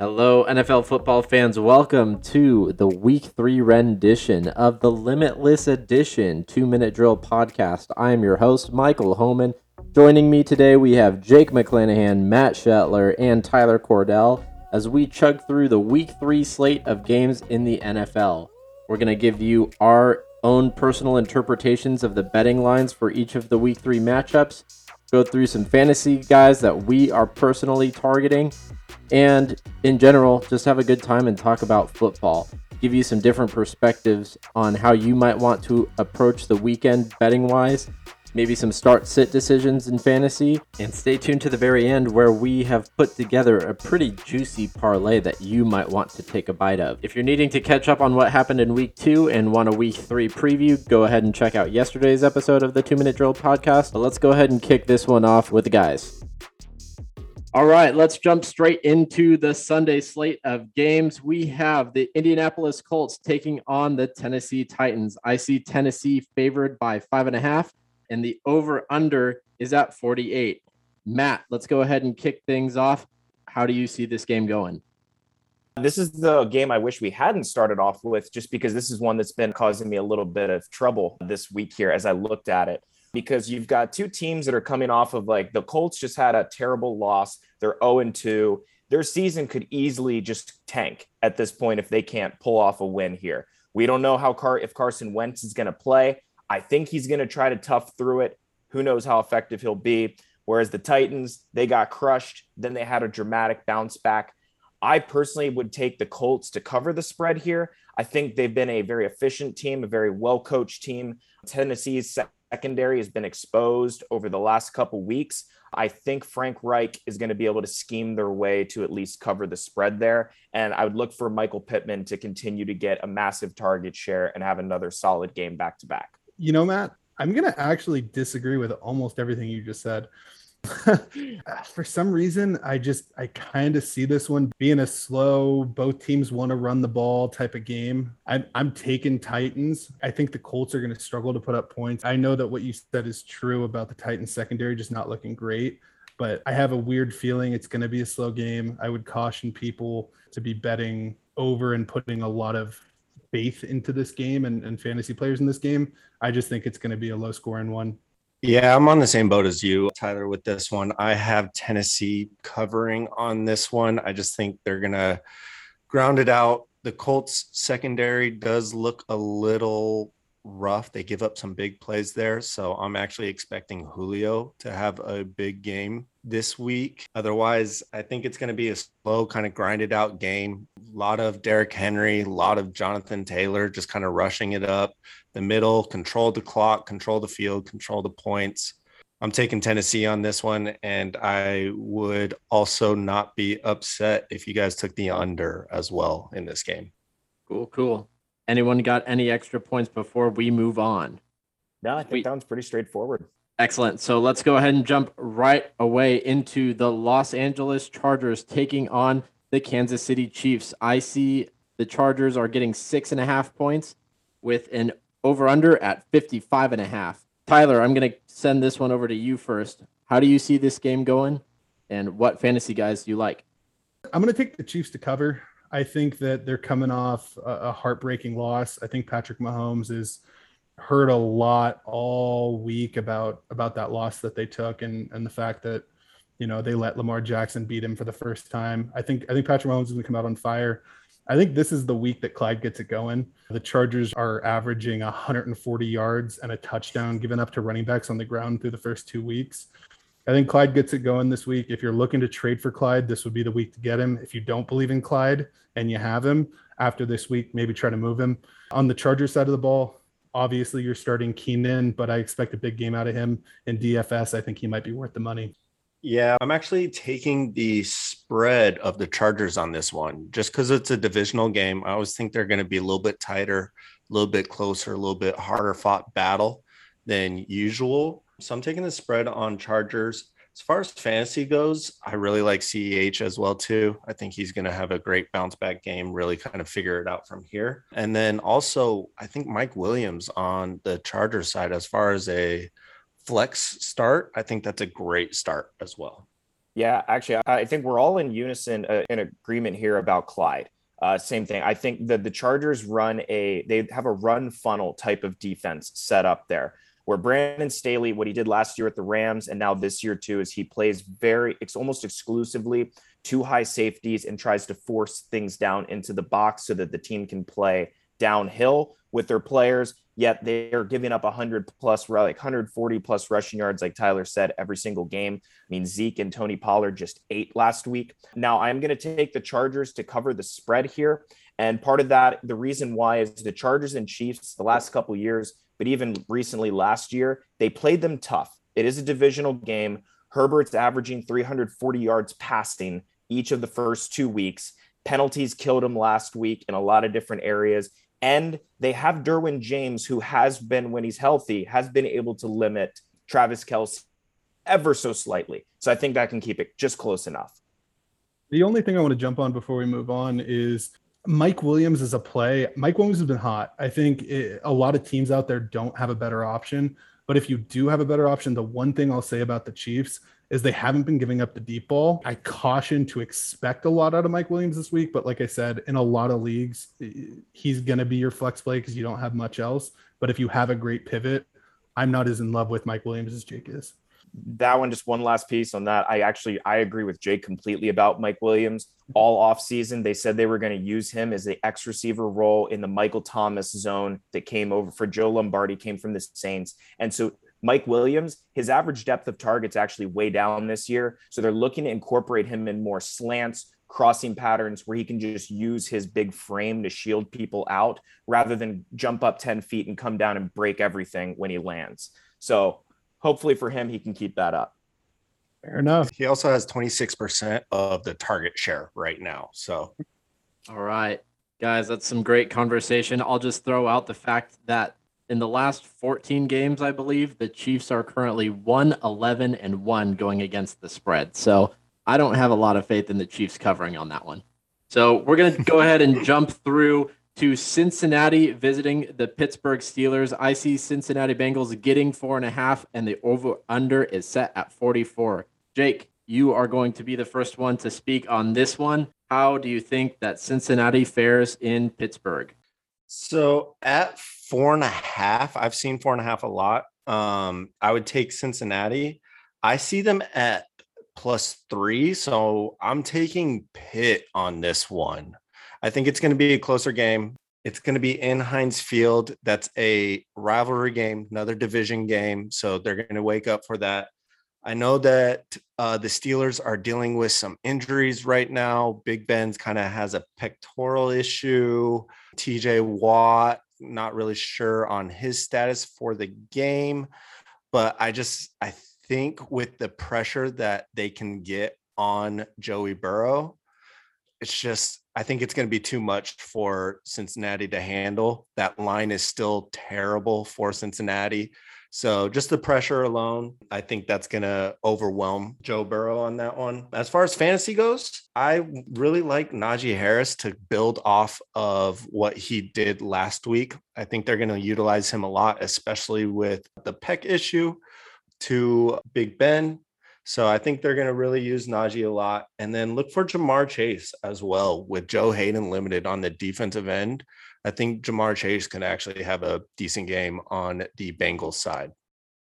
Hello, NFL football fans. Welcome to the week three rendition of the Limitless Edition two minute drill podcast. I am your host, Michael Homan. Joining me today, we have Jake McClanahan, Matt Shetler, and Tyler Cordell as we chug through the week three slate of games in the NFL. We're going to give you our own personal interpretations of the betting lines for each of the week three matchups, go through some fantasy guys that we are personally targeting, and in general, just have a good time and talk about football. Give you some different perspectives on how you might want to approach the weekend betting wise maybe some start sit decisions in fantasy. And stay tuned to the very end where we have put together a pretty juicy parlay that you might want to take a bite of. If you're needing to catch up on what happened in week two and want a week three preview, go ahead and check out yesterday's episode of the Two Minute Drill podcast. But let's go ahead and kick this one off with the guys. All right, let's jump straight into the Sunday slate of games. We have the Indianapolis Colts taking on the Tennessee Titans. I see Tennessee favored by five and a half and the over under is at 48. Matt, let's go ahead and kick things off. How do you see this game going? This is the game I wish we hadn't started off with, just because this is one that's been causing me a little bit of trouble this week here as I looked at it. Because you've got two teams that are coming off of like the Colts just had a terrible loss. They're 0 2. Their season could easily just tank at this point if they can't pull off a win here. We don't know how Car if Carson Wentz is going to play. I think he's going to try to tough through it. Who knows how effective he'll be. Whereas the Titans, they got crushed. Then they had a dramatic bounce back. I personally would take the Colts to cover the spread here. I think they've been a very efficient team, a very well coached team. Tennessee's secondary has been exposed over the last couple weeks. I think Frank Reich is going to be able to scheme their way to at least cover the spread there. And I would look for Michael Pittman to continue to get a massive target share and have another solid game back to back you know, Matt, I'm going to actually disagree with almost everything you just said. For some reason, I just I kind of see this one being a slow, both teams want to run the ball type of game. I'm I'm taking Titans. I think the Colts are going to struggle to put up points. I know that what you said is true about the Titans secondary just not looking great, but I have a weird feeling it's going to be a slow game. I would caution people to be betting over and putting a lot of faith into this game and, and fantasy players in this game. I just think it's going to be a low scoring one. Yeah, I'm on the same boat as you, Tyler, with this one. I have Tennessee covering on this one. I just think they're going to ground it out. The Colts secondary does look a little rough. They give up some big plays there. So I'm actually expecting Julio to have a big game this week. Otherwise, I think it's going to be a slow, kind of grinded out game. A lot of Derrick Henry, a lot of Jonathan Taylor just kind of rushing it up the middle, control the clock, control the field, control the points. I'm taking Tennessee on this one, and I would also not be upset if you guys took the under as well in this game. Cool, cool. Anyone got any extra points before we move on? No, I think we, that one's pretty straightforward. Excellent. So let's go ahead and jump right away into the Los Angeles Chargers taking on the Kansas City Chiefs. I see the Chargers are getting six and a half points with an over under at 55 and a half. Tyler, I'm going to send this one over to you first. How do you see this game going and what fantasy guys do you like? I'm going to take the Chiefs to cover. I think that they're coming off a, heartbreaking loss. I think Patrick Mahomes is heard a lot all week about about that loss that they took and and the fact that you know they let Lamar Jackson beat him for the first time. I think I think Patrick Mahomes is going to come out on fire. I think this is the week that Clyde gets it going. The Chargers are averaging 140 yards and a touchdown given up to running backs on the ground through the first two weeks. I think Clyde gets it going this week. If you're looking to trade for Clyde, this would be the week to get him. If you don't believe in Clyde and you have him after this week, maybe try to move him. On the Chargers side of the ball, obviously you're starting Keenan, but I expect a big game out of him in DFS. I think he might be worth the money. Yeah, I'm actually taking the spread of the Chargers on this one just because it's a divisional game. I always think they're going to be a little bit tighter, a little bit closer, a little bit harder fought battle than usual. So I'm taking the spread on Chargers. As far as fantasy goes, I really like CEH as well too. I think he's going to have a great bounce back game, really kind of figure it out from here. And then also, I think Mike Williams on the Chargers side as far as a flex start, I think that's a great start as well. Yeah, actually, I think we're all in unison, uh, in agreement here about Clyde. Uh, same thing. I think that the Chargers run a they have a run funnel type of defense set up there, where Brandon Staley, what he did last year at the Rams, and now this year too, is he plays very it's almost exclusively two high safeties and tries to force things down into the box so that the team can play downhill with their players. Yet they are giving up 100 plus, like 140 plus rushing yards, like Tyler said, every single game. I mean, Zeke and Tony Pollard just ate last week. Now I'm going to take the Chargers to cover the spread here. And part of that, the reason why is the Chargers and Chiefs the last couple years, but even recently last year, they played them tough. It is a divisional game. Herbert's averaging 340 yards passing each of the first two weeks. Penalties killed him last week in a lot of different areas. And they have Derwin James, who has been, when he's healthy, has been able to limit Travis Kelce ever so slightly. So I think that can keep it just close enough. The only thing I want to jump on before we move on is Mike Williams is a play. Mike Williams has been hot. I think it, a lot of teams out there don't have a better option. But if you do have a better option, the one thing I'll say about the Chiefs is they haven't been giving up the deep ball. I caution to expect a lot out of Mike Williams this week, but like I said, in a lot of leagues, he's going to be your flex play because you don't have much else. But if you have a great pivot, I'm not as in love with Mike Williams as Jake is. That one, just one last piece on that. I actually I agree with Jake completely about Mike Williams. All off season, they said they were going to use him as the X receiver role in the Michael Thomas zone that came over for Joe Lombardi, came from the Saints, and so Mike Williams, his average depth of targets actually way down this year. So they're looking to incorporate him in more slants, crossing patterns where he can just use his big frame to shield people out rather than jump up 10 feet and come down and break everything when he lands. So hopefully for him, he can keep that up. Fair enough. He also has 26% of the target share right now. So, all right, guys, that's some great conversation. I'll just throw out the fact that in the last 14 games, I believe, the Chiefs are currently 1 11 and 1 going against the spread. So I don't have a lot of faith in the Chiefs covering on that one. So we're going to go ahead and jump through to Cincinnati visiting the Pittsburgh Steelers. I see Cincinnati Bengals getting four and a half, and the over under is set at 44. Jake, you are going to be the first one to speak on this one. How do you think that Cincinnati fares in Pittsburgh? So at four and a half, I've seen four and a half a lot. Um, I would take Cincinnati. I see them at plus three. So I'm taking Pitt on this one. I think it's going to be a closer game. It's going to be in Heinz Field. That's a rivalry game, another division game. So they're going to wake up for that. I know that uh, the Steelers are dealing with some injuries right now. Big Ben's kind of has a pectoral issue. TJ Watt, not really sure on his status for the game, but I just I think with the pressure that they can get on Joey Burrow, it's just I think it's going to be too much for Cincinnati to handle. That line is still terrible for Cincinnati. So just the pressure alone, I think that's going to overwhelm Joe Burrow on that one. As far as fantasy goes, I really like Najee Harris to build off of what he did last week. I think they're going to utilize him a lot, especially with the pec issue to Big Ben. So I think they're going to really use Najee a lot. And then look for Ja'Marr Chase as well with Joe Haden limited on the defensive end. I think Ja'Marr Chase can actually have a decent game on the Bengals side.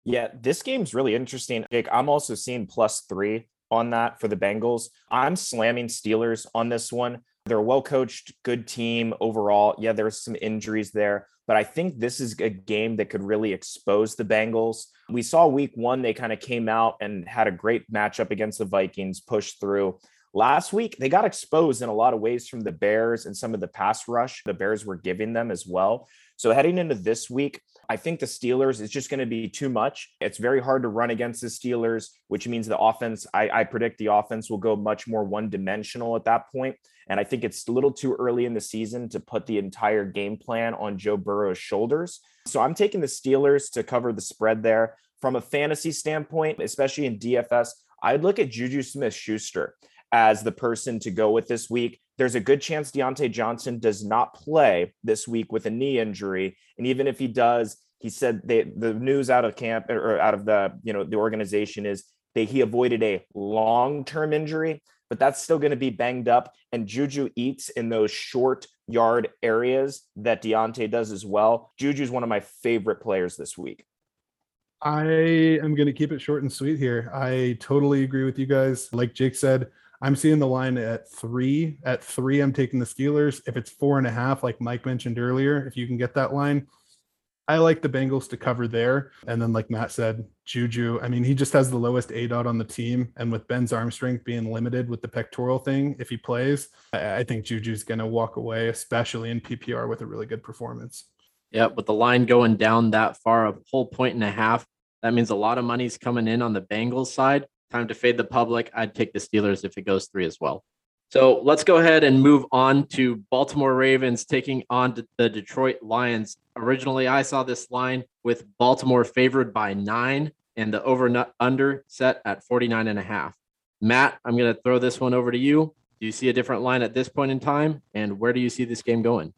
Yeah, this game's really interesting. Jake, I'm also seeing plus three on that for the Bengals. I'm slamming Steelers on this one. They're a well coached, good team overall. Yeah, there's some injuries there, but I think this is a game that could really expose the Bengals. We saw week one, they kind of came out and had a great matchup against the Vikings, pushed through. Last week, they got exposed in a lot of ways from the Bears and some of the pass rush the Bears were giving them as well. So heading into this week, I think the Steelers is just going to be too much. It's very hard to run against the Steelers, which means the offense, I, I predict the offense will go much more one dimensional at that point. And I think it's a little too early in the season to put the entire game plan on Joe Burrow's shoulders. So I'm taking the Steelers to cover the spread there. From a fantasy standpoint, especially in DFS, I'd look at Juju Smith Schuster as the person to go with this week. There's a good chance Diontae Johnson does not play this week with a knee injury. And even if he does, he said they, the news out of camp or out of the, you know, the organization is that he avoided a long-term injury, but that's still going to be banged up. And Juju eats in those short yard areas that Diontae does as well. Juju is one of my favorite players this week. I am going to keep it short and sweet here. I totally agree with you guys. Like Jake said, I'm seeing the line at three. At three, I'm taking the Steelers. If it's four and a half, like Mike mentioned earlier, if you can get that line, I like the Bengals to cover there. And then, like Matt said, Juju, I mean, he just has the lowest aDOT on the team. And with Ben's arm strength being limited with the pectoral thing, if he plays, I, think Juju's going to walk away, especially in PPR with a really good performance. Yeah, with the line going down that far, a whole point and a half, that means a lot of money's coming in on the Bengals side. Time to fade the public. I'd take the Steelers if it goes three as well. So let's go ahead and move on to Baltimore Ravens taking on the Detroit Lions. Originally, I saw this line with Baltimore favored by nine and the over under set at 49 and a half. Matt, I'm going to throw this one over to you. Do you see a different line at this point in time? And where do you see this game going?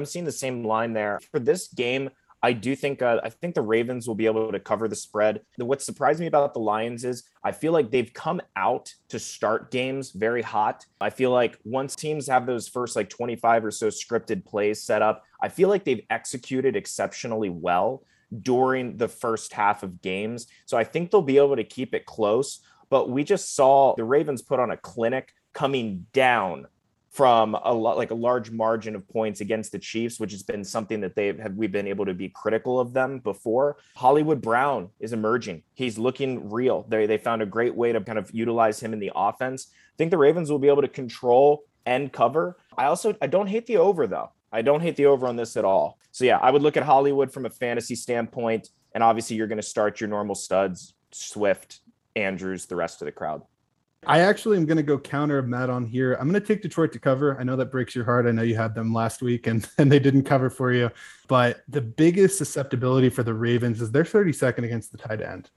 I'm seeing the same line there. For this game, I do think uh, I think the Ravens will be able to cover the spread. What surprised me about the Lions is I feel like they've come out to start games very hot. I feel like once teams have those first like 25 or so scripted plays set up, I feel like they've executed exceptionally well during the first half of games. So I think they'll be able to keep it close. But we just saw the Ravens put on a clinic coming down from a lot like a large margin of points against the Chiefs, which has been something that they have we've been able to be critical of them before. Hollywood Brown is emerging. He's looking real. They they found a great way to kind of utilize him in the offense. I think the Ravens will be able to control and cover. I also I don't hate the over though. I don't hate the over on this at all. So yeah, I would look at Hollywood from a fantasy standpoint, and obviously you're going to start your normal studs, Swift, Andrews, the rest of the crowd. I actually am going to go counter Matt on here. I'm going to take Detroit to cover. I know that breaks your heart. I know you had them last week and, and they didn't cover for you. But the biggest susceptibility for the Ravens is they're 32nd against the tight end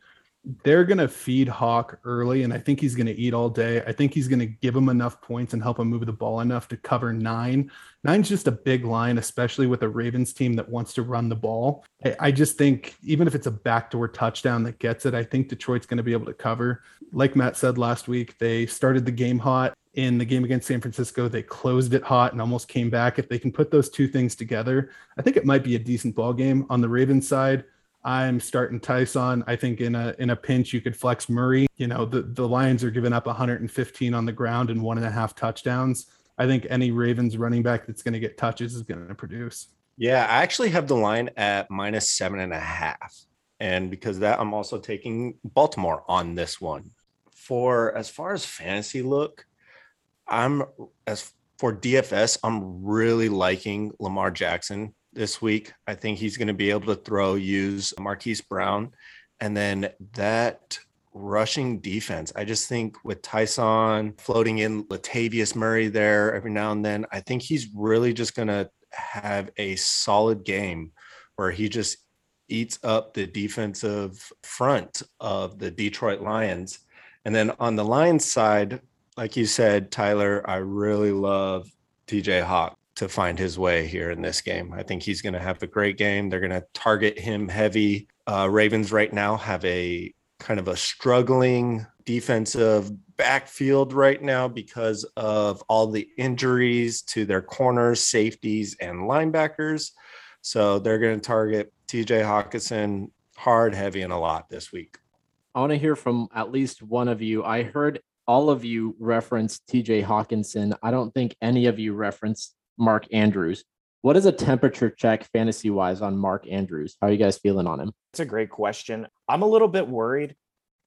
they're going to feed Hawk early, and I think he's going to eat all day. I think he's going to give him enough points and help him move the ball enough to cover nine. Nine's just a big line, especially with a Ravens team that wants to run the ball. I just think even if it's a backdoor touchdown that gets it, I think Detroit's going to be able to cover. Like Matt said last week, they started the game hot. In the game against San Francisco, they closed it hot and almost came back. If they can put those two things together, I think it might be a decent ball game on the Ravens side. I'm starting Tyson. I think in a in a pinch you could flex Murray. You know the the Lions are giving up 115 on the ground and one and a half touchdowns. I think any Ravens running back that's going to get touches is going to produce. Yeah, I actually have the line at minus seven and a half, and because that, I'm also taking Baltimore on this one. For as far as fantasy look, I'm as for DFS, I'm really liking Lamar Jackson this week. I think he's going to be able to throw, use Marquise Brown. And then that rushing defense, I just think with Tyson floating in Latavius Murray there every now and then, I think he's really just going to have a solid game where he just eats up the defensive front of the Detroit Lions. And then on the Lions side, like you said, Tyler, I really love TJ Hawk to find his way here in this game. I think he's going to have a great game. They're going to target him heavy. Uh, Ravens right now have a kind of a struggling defensive backfield right now because of all the injuries to their corners, safeties, and linebackers. So they're going to target TJ Hockenson hard, heavy, and a lot this week. I want to hear from at least one of you. I heard all of you reference TJ Hockenson. I don't think any of you referenced Mark Andrews. What is a temperature check fantasy wise on Mark Andrews? How are you guys feeling on him? It's a great question. I'm a little bit worried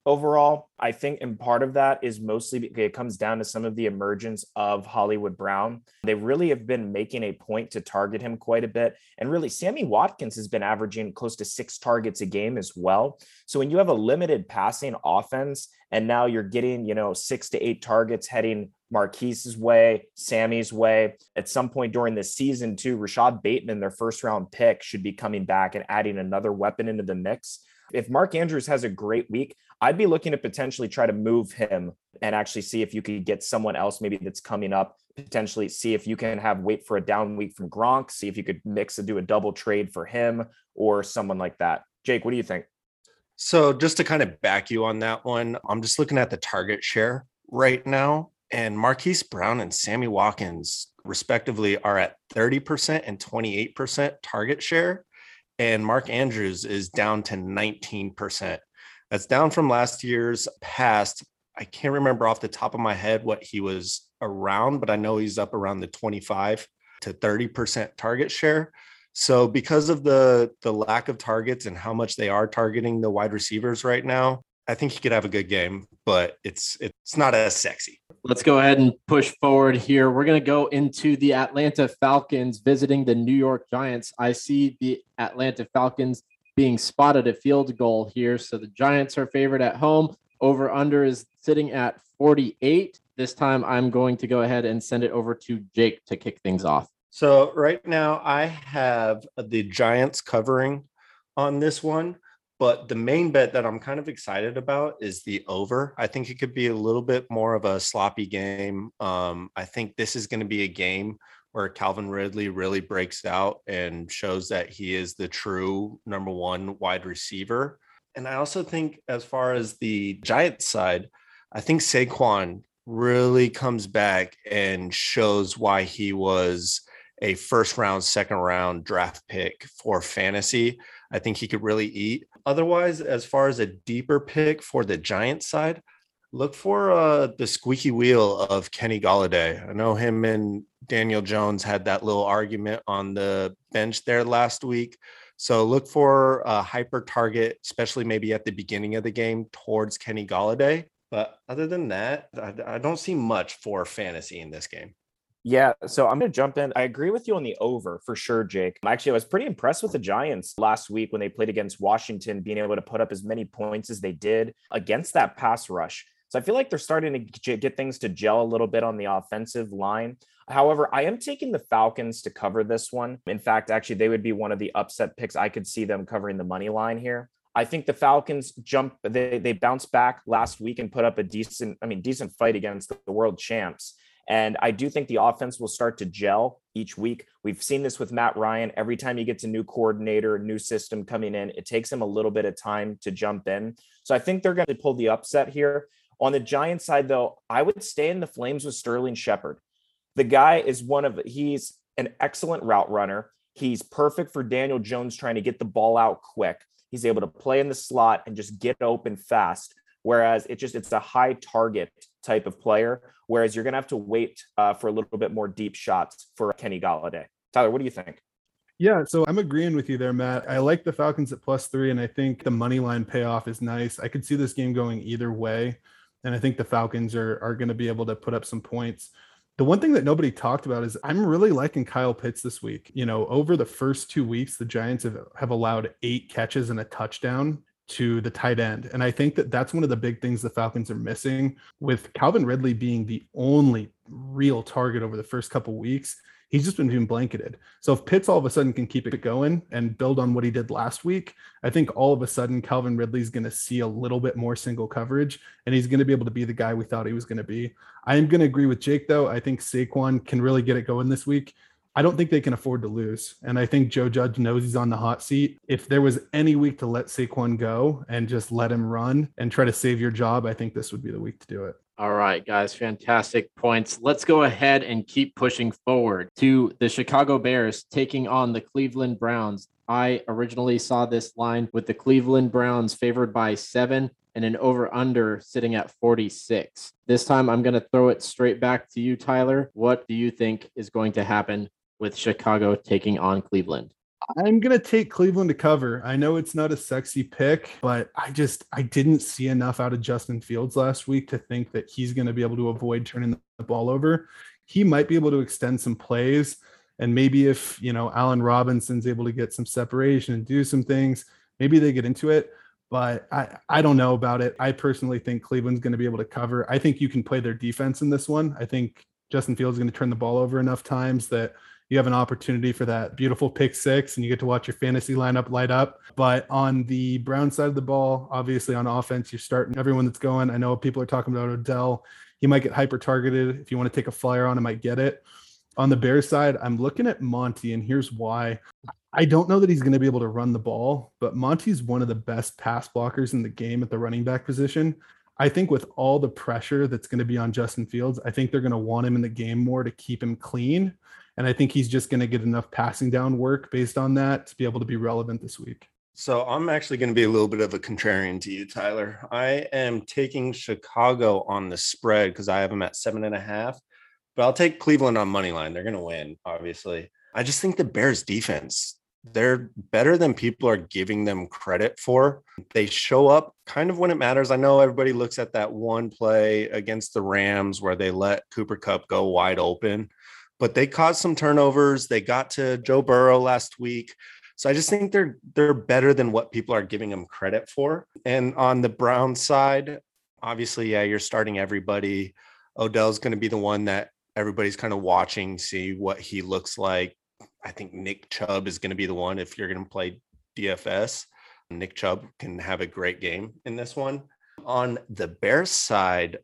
overall. I think, and part of that is mostly it comes down to some of the emergence of Hollywood Brown. They really have been making a point to target him quite a bit. And really, Sammy Watkins has been averaging close to six targets a game as well. So when you have a limited passing offense, and now you're getting, you know, six to eight targets heading Marquise's way, Sammy's way. At some point during this season, too, Rashod Bateman, their first round pick, should be coming back and adding another weapon into the mix. If Mark Andrews has a great week, I'd be looking to potentially try to move him and actually see if you could get someone else maybe that's coming up. Potentially see if you can have wait for a down week from Gronk, see if you could mix and do a double trade for him or someone like that. Jake, what do you think? So, just to kind of back you on that one, I'm just looking at the target share right now, and Marquise Brown and Sammy Watkins, respectively, are at 30% and 28% target share. And Mark Andrews is down to 19%. That's down from last year's past. I can't remember off the top of my head what he was around, but I know he's up around the 25 to 30% target share. So because of the the lack of targets and how much they are targeting the wide receivers right now, I think he could have a good game, but it's it's not as sexy. Let's go ahead and push forward here. We're going to go into the Atlanta Falcons visiting the New York Giants. I see the Atlanta Falcons being spotted a field goal here. So the Giants are favored at home. Over under is sitting at 48. This time I'm going to go ahead and send it over to Jake to kick things off. So right now I have the Giants covering on this one, but the main bet that I'm kind of excited about is the over. I think it could be a little bit more of a sloppy game. Um, I think this is going to be a game where Calvin Ridley really breaks out and shows that he is the true number one wide receiver. And I also think, as far as the Giants side, I think Saquon really comes back and shows why he was a first round, second round draft pick for fantasy. I think he could really eat. Otherwise, as far as a deeper pick for the Giants side, look for uh, the squeaky wheel of Kenny Golladay. I know him and Daniel Jones had that little argument on the bench there last week. So look for a hyper target, especially maybe at the beginning of the game towards Kenny Golladay. But other than that, I, I don't see much for fantasy in this game. Yeah, so I'm going to jump in. I agree with you on the over for sure, Jake. Actually, I was pretty impressed with the Giants last week when they played against Washington, being able to put up as many points as they did against that pass rush. So I feel like they're starting to get things to gel a little bit on the offensive line. However, I am taking the Falcons to cover this one. In fact, actually, they would be one of the upset picks. I could see them covering the money line here. I think the Falcons jump they they bounced back last week and put up a decent I mean decent fight against the world champs. And I do think the offense will start to gel each week. We've seen this with Matt Ryan. Every time he gets a new coordinator, new system coming in, it takes him a little bit of time to jump in. So I think they're going to pull the upset here. On the Giants side, though, I would stay in the flames with Sterling Shepard. The guy is one of he's an excellent route runner. He's perfect for Daniel Jones trying to get the ball out quick. He's able to play in the slot and just get open fast. Whereas it just it's a high target type of player. Whereas you're going to have to wait uh, for a little bit more deep shots for Kenny Golladay. Tyler, what do you think? Yeah, so I'm agreeing with you there, Matt. I like the Falcons at plus three, and I think the money line payoff is nice. I could see this game going either way, and I think the Falcons are are going to be able to put up some points. The one thing that nobody talked about is I'm really liking Kyle Pitts this week. You know, over the first two weeks, the Giants have, have allowed eight catches and a touchdown to the tight end. And I think that that's one of the big things the Falcons are missing with Calvin Ridley being the only real target over the first couple weeks. He's just been being blanketed. So if Pitts all of a sudden can keep it going and build on what he did last week, I think all of a sudden Calvin Ridley's going to see a little bit more single coverage and he's going to be able to be the guy we thought he was going to be. I am going to agree with Jake though. I think Saquon can really get it going this week. I don't think they can afford to lose. And I think Joe Judge knows he's on the hot seat. If there was any week to let Saquon go and just let him run and try to save your job, I think this would be the week to do it. All right, guys, fantastic points. Let's go ahead and keep pushing forward to the Chicago Bears taking on the Cleveland Browns. I originally saw this line with the Cleveland Browns favored by seven and an over under sitting at 46. This time I'm going to throw it straight back to you, Tyler. What do you think is going to happen with Chicago taking on Cleveland? I'm going to take Cleveland to cover. I know it's not a sexy pick, but I just I didn't see enough out of Justin Fields last week to think that he's going to be able to avoid turning the ball over. He might be able to extend some plays and maybe if, you know, Allen Robinson's able to get some separation and do some things, maybe they get into it but I, I don't know about it. I personally think Cleveland's going to be able to cover. I think you can play their defense in this one. I think Justin Fields is going to turn the ball over enough times that you have an opportunity for that beautiful pick six and you get to watch your fantasy lineup light up. But on the Brown side of the ball, obviously on offense, you're starting everyone that's going. I know people are talking about Odell. He might get hyper targeted. If you want to take a flyer on, I might get it. On the Bears side, I'm looking at Monty, and here's why. I don't know that he's going to be able to run the ball, but Monty's one of the best pass blockers in the game at the running back position. I think with all the pressure that's going to be on Justin Fields, I think they're going to want him in the game more to keep him clean. And I think he's just going to get enough passing down work based on that to be able to be relevant this week. So I'm actually going to be a little bit of a contrarian to you, Tyler. I am taking Chicago on the spread because I have them at seven and a half, but I'll take Cleveland on money line. They're going to win, obviously. I just think the Bears defense, they're better than people are giving them credit for. They show up kind of when it matters. I know everybody looks at that one play against the Rams where they let Cooper Cup go wide open, but they caused some turnovers. They got to Joe Burrow last week. So I just think they're they're better than what people are giving them credit for. And on the Brown side, obviously, yeah, you're starting everybody. Odell's going to be the one that everybody's kind of watching, see what he looks like. I think Nick Chubb is going to be the one if you're going to play DFS. Nick Chubb can have a great game in this one. On the Bears side,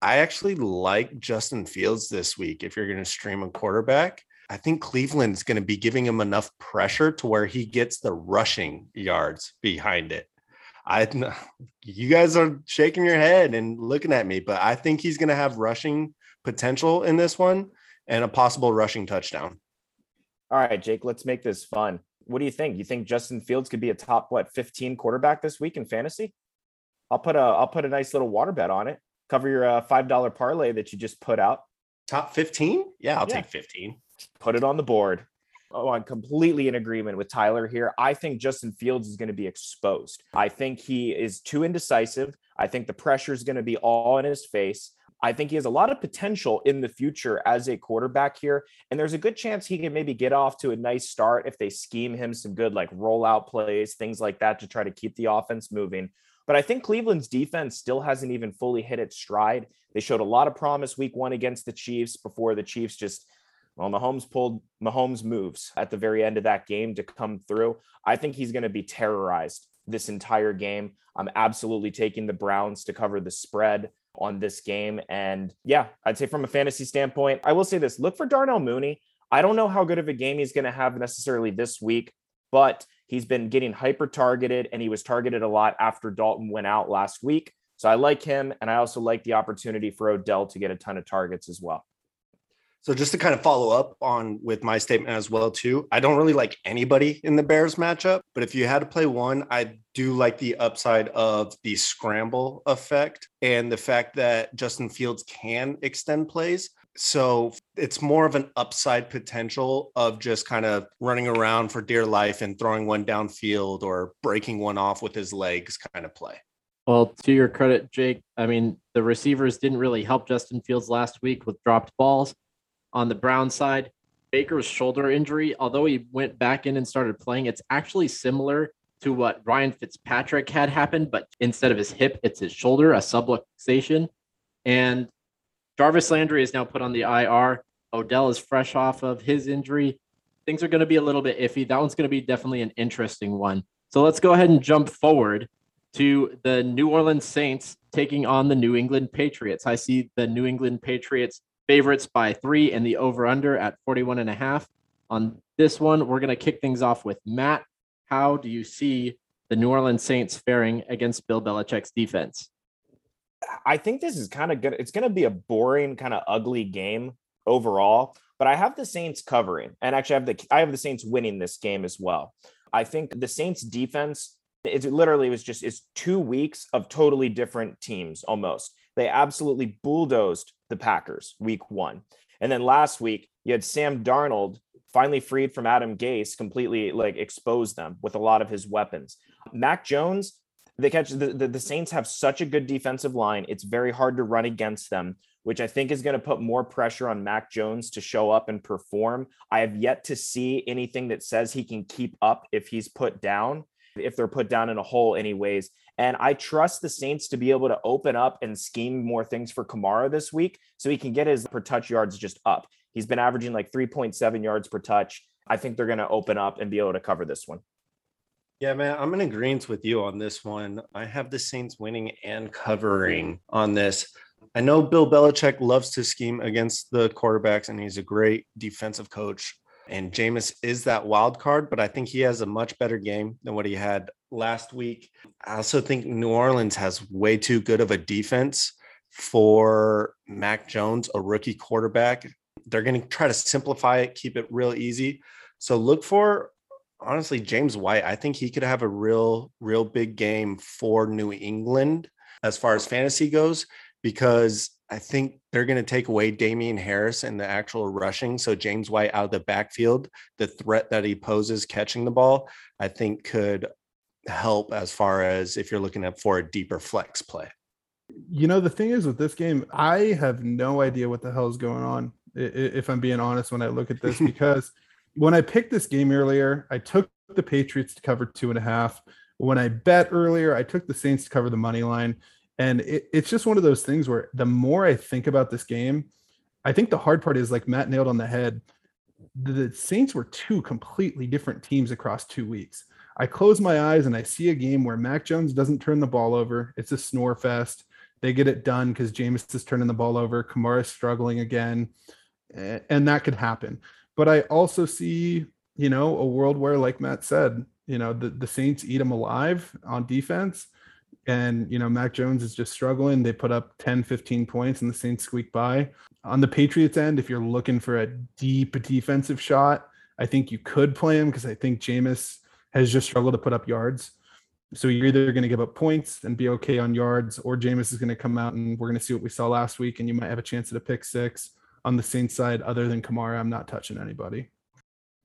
I actually like Justin Fields this week if you're going to stream a quarterback. I think Cleveland's going to be giving him enough pressure to where he gets the rushing yards behind it. I you guys are shaking your head and looking at me, but I think he's going to have rushing potential in this one and a possible rushing touchdown. All right, Jake, let's make this fun. What do you think? You think Justin Fields could be a top what 15 quarterback this week in fantasy? I'll put a I'll put a nice little water bet on it. Cover your uh, five dollar parlay that you just put out. Top 15? Yeah, I'll yeah. take 15 put it on the board. Oh, I'm completely in agreement with Tyler here. I think Justin Fields is going to be exposed. I think he is too indecisive. I think the pressure is going to be all in his face. I think he has a lot of potential in the future as a quarterback here. And there's a good chance he can maybe get off to a nice start if they scheme him some good like rollout plays, things like that to try to keep the offense moving. But I think Cleveland's defense still hasn't even fully hit its stride. They showed a lot of promise week one against the Chiefs before the Chiefs just well, Mahomes pulled Mahomes moves at the very end of that game to come through. I think he's going to be terrorized this entire game. I'm absolutely taking the Browns to cover the spread on this game. And yeah, I'd say from a fantasy standpoint, I will say this look for Darnell Mooney. I don't know how good of a game he's going to have necessarily this week, but he's been getting hyper targeted and he was targeted a lot after Dalton went out last week. So I like him. And I also like the opportunity for Odell to get a ton of targets as well. So just to kind of follow up on with my statement as well too, I don't really like anybody in the Bears matchup, but if you had to play one, I do like the upside of the scramble effect and the fact that Justin Fields can extend plays. So it's more of an upside potential of just kind of running around for dear life and throwing one downfield or breaking one off with his legs kind of play. Well, to your credit, Jake, I mean, the receivers didn't really help Justin Fields last week with dropped balls on the Brown side. Baker's shoulder injury, although he went back in and started playing, it's actually similar to what Ryan Fitzpatrick had happened, but instead of his hip, it's his shoulder, a subluxation. And Jarvis Landry is now put on the IR. Odell is fresh off of his injury. Things are going to be a little bit iffy. That one's going to be definitely an interesting one. So let's go ahead and jump forward to the New Orleans Saints taking on the New England Patriots. I see the New England Patriots favorites by three and the over under at 41 and a half. On this one, we're going to kick things off with Matt. How do you see the New Orleans Saints faring against Bill Belichick's defense? I think this is kind of good. It's going to be a boring, kind of ugly game overall, but I have the Saints covering, and actually, I have the I have the Saints winning this game as well. I think the Saints defense it literally was just it's two weeks of totally different teams almost. They absolutely bulldozed the Packers week one. And then last week, you had Sam Darnold finally freed from Adam Gase, completely like exposed them with a lot of his weapons. Mac Jones, they catch the, the, the Saints have such a good defensive line. It's very hard to run against them, which I think is going to put more pressure on Mac Jones to show up and perform. I have yet to see anything that says he can keep up if he's put down if they're put down in a hole anyways. And I trust the Saints to be able to open up and scheme more things for Kamara this week so he can get his per touch yards just up. He's been averaging like 3.7 yards per touch. I think they're going to open up and be able to cover this one. Yeah, man, I'm in agreement with you on this one. I have the Saints winning and covering on this. I know Bill Belichick loves to scheme against the quarterbacks, and he's a great defensive coach. And Jameis is that wild card, but I think he has a much better game than what he had last week. I also think New Orleans has way too good of a defense for Mac Jones, a rookie quarterback. They're going to try to simplify it, keep it real easy. So look for honestly James White. I think he could have a real, real big game for New England as far as fantasy goes, because I think they're going to take away Damien Harris and the actual rushing. So James White out of the backfield, the threat that he poses catching the ball, I think could help as far as if you're looking at for a deeper flex play. You know, the thing is with this game, I have no idea what the hell is going on. If I'm being honest, when I look at this, because when I picked this game earlier, I took the Patriots to cover two and a half. When I bet earlier, I took the Saints to cover the money line. And it, it's just one of those things where the more I think about this game, I think the hard part is like Matt nailed on the head. The Saints were two completely different teams across two weeks. I close my eyes and I see a game where Mac Jones doesn't turn the ball over. It's a snore fest. They get it done because Jameis is turning the ball over. Kamara's struggling again. And that could happen. But I also see, you know, a world where, like Matt said, you know, the, the Saints eat them alive on defense. And, you know, Mac Jones is just struggling. They put up 10, 15 points and the Saints squeak by. On the Patriots end, if you're looking for a deep defensive shot, I think you could play him because I think Jameis has just struggled to put up yards. So you're either going to give up points and be okay on yards, or Jameis is going to come out and we're going to see what we saw last week, and you might have a chance at a pick six. On the Saints side, other than Kamara, I'm not touching anybody.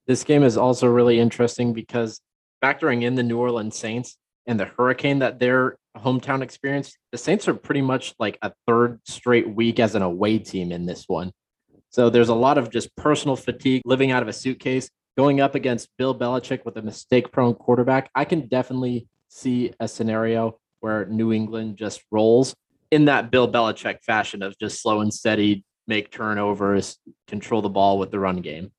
This game is also really interesting because factoring in the New Orleans Saints and the hurricane that their hometown experienced, the Saints are pretty much like a third straight week as an away team in this one. So there's a lot of just personal fatigue living out of a suitcase going up against Bill Belichick with a mistake prone quarterback, I can definitely see a scenario where New England just rolls in that Bill Belichick fashion of just slow and steady, make turnovers, control the ball with the run game.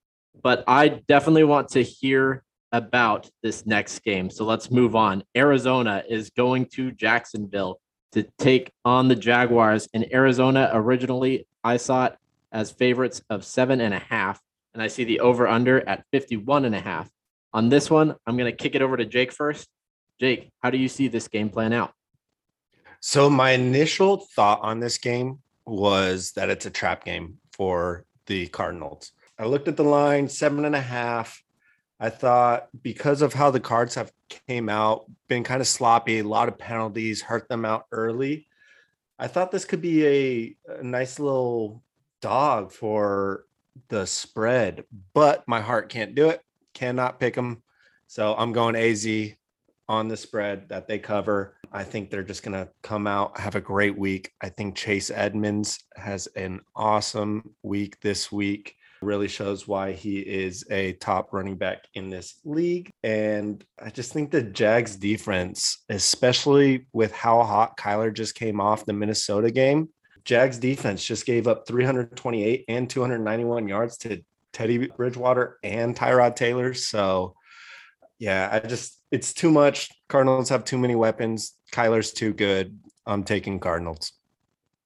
But I definitely want to hear about this next game. So let's move on. Arizona is going to Jacksonville to take on the Jaguars. And Arizona, originally, I saw it as favorites of seven and a half and I see the over under at 51 and a half. On this one, I'm going to kick it over to Jake first. Jake, how do you see this game plan out? So my initial thought on this game was that it's a trap game for the Cardinals. I looked at the line, seven and a half. I thought because of how the cards have came out, been kind of sloppy, a lot of penalties, hurt them out early. I thought this could be a, a nice little dog for the spread, but my heart can't do it. Cannot pick them. So I'm going AZ on the spread that they cover. I think they're just going to come out, have a great week. I think Chase Edmonds has an awesome week this week. Really shows why he is a top running back in this league. And I just think the Jags defense, especially with how hot Kyler just came off the Minnesota game, Jags defense just gave up 328 and 291 yards to Teddy Bridgewater and Tyrod Taylor. So, yeah, I just, it's too much. Cardinals have too many weapons. Kyler's too good. I'm taking Cardinals.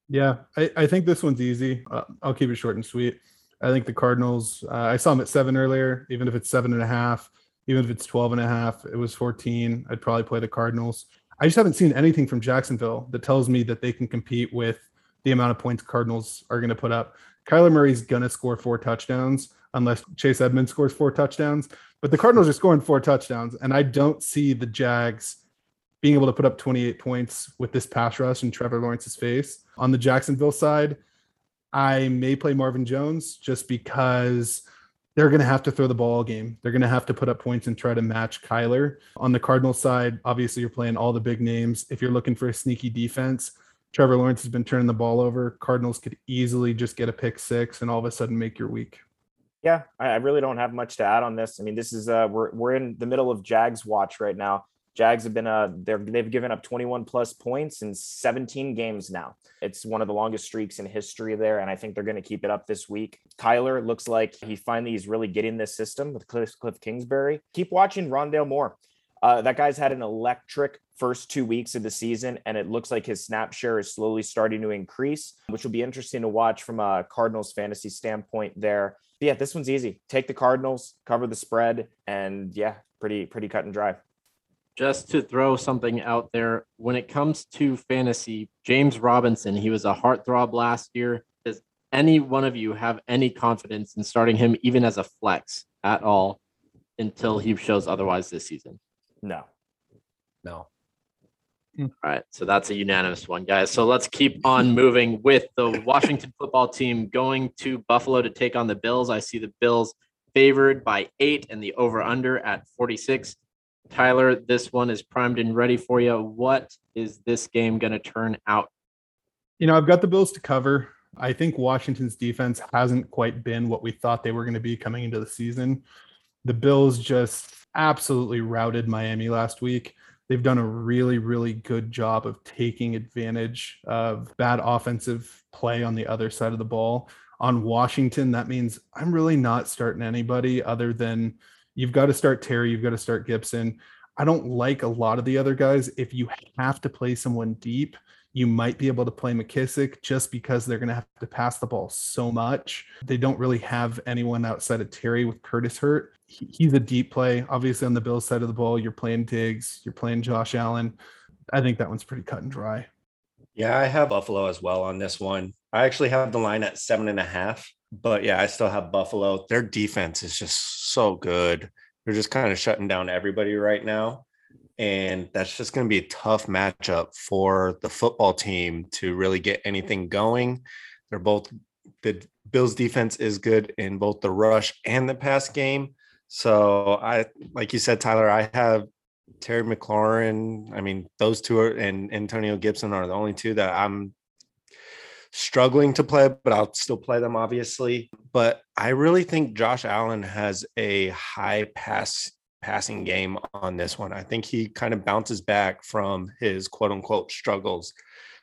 Yeah, I, I think this one's easy. Uh, I'll keep it short and sweet. I think the Cardinals, uh, I saw them at seven earlier, even if it's seven and a half, even if it's 12 and a half, it was 14. I'd probably play the Cardinals. I just haven't seen anything from Jacksonville that tells me that they can compete with the amount of points Cardinals are going to put up. Kyler Murray's going to score four touchdowns unless Chase Edmonds scores four touchdowns. But the Cardinals are scoring four touchdowns, and I don't see the Jags being able to put up 28 points with this pass rush in Trevor Lawrence's face. On the Jacksonville side, I may play Marvin Jones just because they're going to have to throw the ball game. They're going to have to put up points and try to match Kyler. On the Cardinals side, obviously you're playing all the big names. If you're looking for a sneaky defense, Trevor Lawrence has been turning the ball over. Cardinals could easily just get a pick six and all of a sudden make your week. Yeah, I really don't have much to add on this. I mean, this is uh we're we're in the middle of Jags watch right now. Jags have been uh they're they've given up 21 plus points in 17 games now. It's one of the longest streaks in history there, and I think they're going to keep it up this week. Kyler looks like he finally is really getting this system with Cliff, Cliff Kingsbury. Keep watching Rondale Moore. Uh, that guy's had an electric first two weeks of the season, and it looks like his snap share is slowly starting to increase, which will be interesting to watch from a Cardinals fantasy standpoint there. Yeah, this one's easy. Take the Cardinals, cover the spread, and yeah, pretty pretty cut and dry. Just to throw something out there, when it comes to fantasy, James Robinson, he was a heartthrob last year. Does any one of you have any confidence in starting him even as a flex at all until he shows otherwise this season? No. No. Hmm. All right, so that's a unanimous one, guys. So let's keep on hmm. moving with the Washington football team going to Buffalo to take on the Bills. I see the Bills favored by eight and the over under at 46. Tyler, this one is primed and ready for you. What is this game going to turn out? You know, I've got the Bills to cover. I think Washington's defense hasn't quite been what we thought they were going to be coming into the season. The Bills just absolutely routed Miami last week they've done a really, really good job of taking advantage of bad offensive play on the other side of the ball. On Washington, that means I'm really not starting anybody other than you've got to start Terry, you've got to start Gibson. I don't like a lot of the other guys. If you have to play someone deep, you might be able to play McKissic just because they're going to have to pass the ball so much. They don't really have anyone outside of Terry with Curtis hurt. He's a deep play. Obviously, on the Bills side of the ball, you're playing Diggs, you're playing Josh Allen. I think that one's pretty cut and dry. Yeah, I have Buffalo as well on this one. I actually have the line at seven and a half, but yeah, I still have Buffalo. Their defense is just so good. They're just kind of shutting down everybody right now and that's just going to be a tough matchup for the football team to really get anything going. They're both the Bills defense is good in both the rush and the pass game. So I like you said, Tyler, I have Terry McLaurin. I mean, those two are and Antonio Gibson are the only two that I'm struggling to play, but I'll still play them obviously. But I really think Josh Allen has a high pass passing game on this one. I think he kind of bounces back from his quote unquote struggles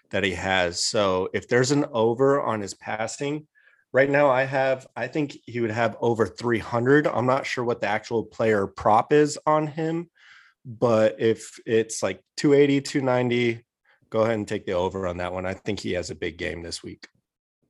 that he has. So if there's an over on his passing, right now I have, I think he would have over 300. I'm not sure what the actual player prop is on him, but if it's like 280, 290, go ahead and take the over on that one. I think he has a big game this week.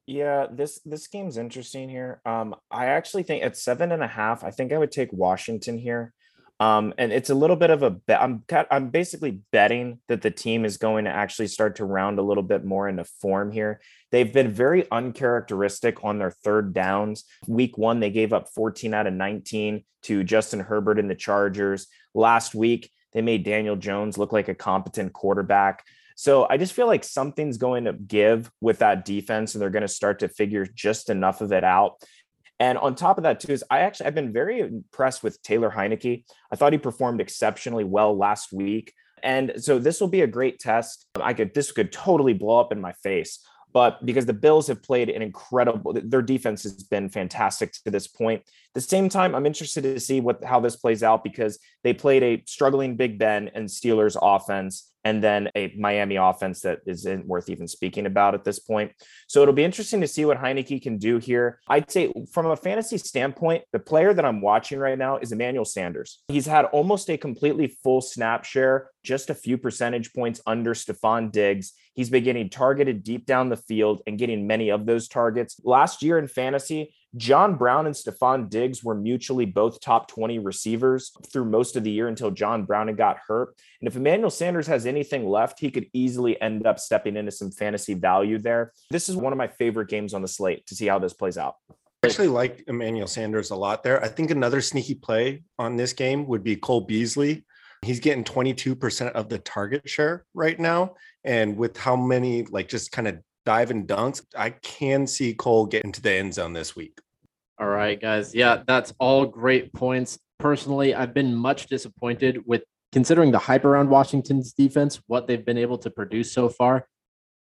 Yeah, this this game's interesting here. Um, I actually think at seven and a half, I think I would take Washington here. Um, and it's a little bit of a bet. I'm I'm basically betting that the team is going to actually start to round a little bit more into form here. They've been very uncharacteristic on their third downs. Week one, they gave up 14 out of 19 to Justin Herbert and the Chargers. Last week, they made Daniel Jones look like a competent quarterback. So I just feel like something's going to give with that defense, and they're going to start to figure just enough of it out. And on top of that, too, is I actually I've been very impressed with Taylor Heinicke. I thought he performed exceptionally well last week. And so this will be a great test. I could this could totally blow up in my face. But because the Bills have played an incredible, their defense has been fantastic to this point. At the same time, I'm interested to see what how this plays out because they played a struggling Big Ben and Steelers offense and then a Miami offense that isn't worth even speaking about at this point. So it'll be interesting to see what Heinicke can do here. I'd say from a fantasy standpoint, the player that I'm watching right now is Emmanuel Sanders. He's had almost a completely full snap share, just a few percentage points under Stefon Diggs. He's been getting targeted deep down the field and getting many of those targets. Last year in fantasy, John Brown and Stefon Diggs were mutually both top 20 receivers through most of the year until John Brown got hurt. And if Emmanuel Sanders has anything left, he could easily end up stepping into some fantasy value there. This is one of my favorite games on the slate to see how this plays out. I actually like Emmanuel Sanders a lot there. I think another sneaky play on this game would be Cole Beasley. He's getting 22% of the target share right now. And with how many, like, just kind of dive and dunks, I can see Cole get into the end zone this week. All right, guys. Yeah, that's all great points. Personally, I've been much disappointed with considering the hype around Washington's defense, what they've been able to produce so far.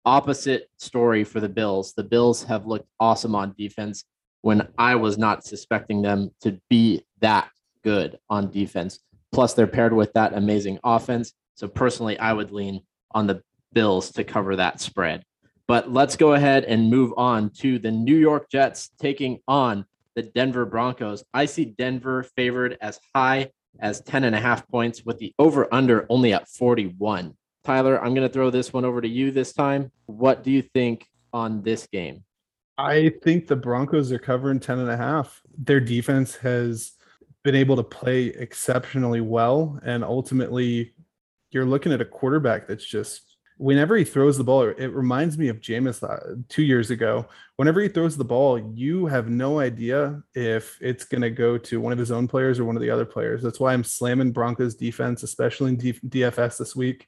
Opposite story for the Bills. The Bills have looked awesome on defense when I was not suspecting them to be that good on defense. Plus, they're paired with that amazing offense. So, personally, I would lean on the Bills to cover that spread. But let's go ahead and move on to the New York Jets taking on the Denver Broncos. I see Denver favored as high as 10 and a half points with the over under only at 41. Tyler, I'm going to throw this one over to you this time. What do you think on this game? I think the Broncos are covering 10 and a half. Their defense has been able to play exceptionally well. And ultimately, you're looking at a quarterback that's just whenever he throws the ball, it reminds me of Jameis uh, two years ago. Whenever he throws the ball, you have no idea if it's going to go to one of his own players or one of the other players. That's why I'm slamming Broncos defense, especially in DFS this week.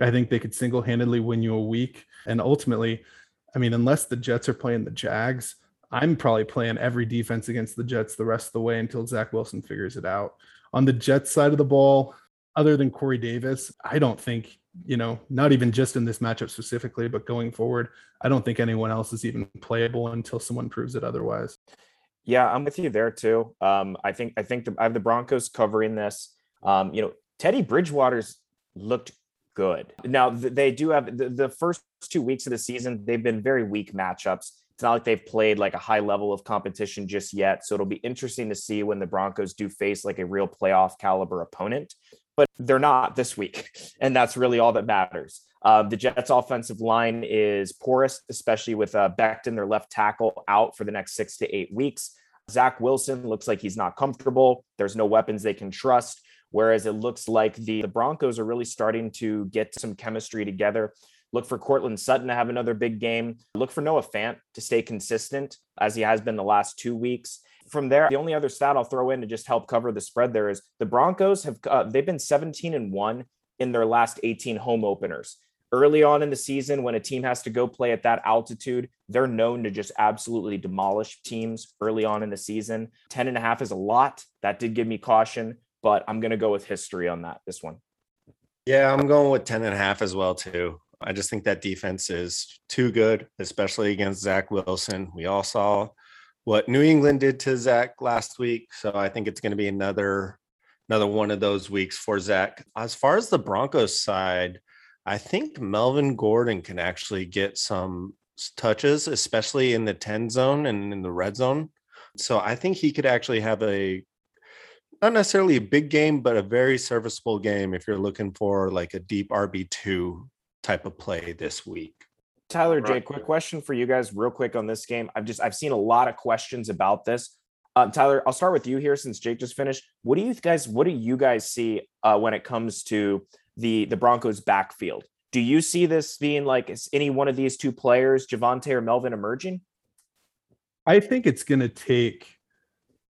I think they could single handedly win you a week. And ultimately, I mean, unless the Jets are playing the Jags, I'm probably playing every defense against the Jets the rest of the way until Zach Wilson figures it out. On the Jets side of the ball, other than Corey Davis, I don't think, you know, not even just in this matchup specifically, but going forward, I don't think anyone else is even playable until someone proves it otherwise. Yeah, I'm with you there too. Um, I think I think the, I have the Broncos covering this. Um, you know, Teddy Bridgewater's looked good. Now they do have the, the first two weeks of the season, they've been very weak matchups. It's not like they've played like a high level of competition just yet. So it'll be interesting to see when the Broncos do face like a real playoff caliber opponent, but they're not this week. And that's really all that matters. Uh, the Jets' offensive line is porous, especially with uh, Becton, their left tackle, out for the next six to eight weeks. Zach Wilson looks like he's not comfortable. There's no weapons they can trust. Whereas it looks like the, the Broncos are really starting to get some chemistry together. Look for Courtland Sutton to have another big game. Look for Noah Fant to stay consistent as he has been the last two weeks. From there, the only other stat I'll throw in to just help cover the spread there is the Broncos have uh, they've been 17 and one in their last 18 home openers. Early on in the season, when a team has to go play at that altitude, they're known to just absolutely demolish teams early on in the season. 10 and a half is a lot. That did give me caution but I'm going to go with history on that this one. Yeah, I'm going with 10 and a half as well too. I just think that defense is too good, especially against Zach Wilson. We all saw what New England did to Zach last week, so I think it's going to be another another one of those weeks for Zach. As far as the Broncos side, I think Melvin Gordon can actually get some touches, especially in the 10 zone and in the red zone. So I think he could actually have a not necessarily a big game, but a very serviceable game if you're looking for like a deep RB2 type of play this week. Tyler, Jay, quick question for you guys, real quick on this game. I've just I've seen a lot of questions about this. Um, Tyler, I'll start with you here since Jake just finished. What do you guys What do you guys see uh, when it comes to the the Broncos backfield? Do you see this being like any one of these two players, Javonte or Melvin, emerging? I think it's going to take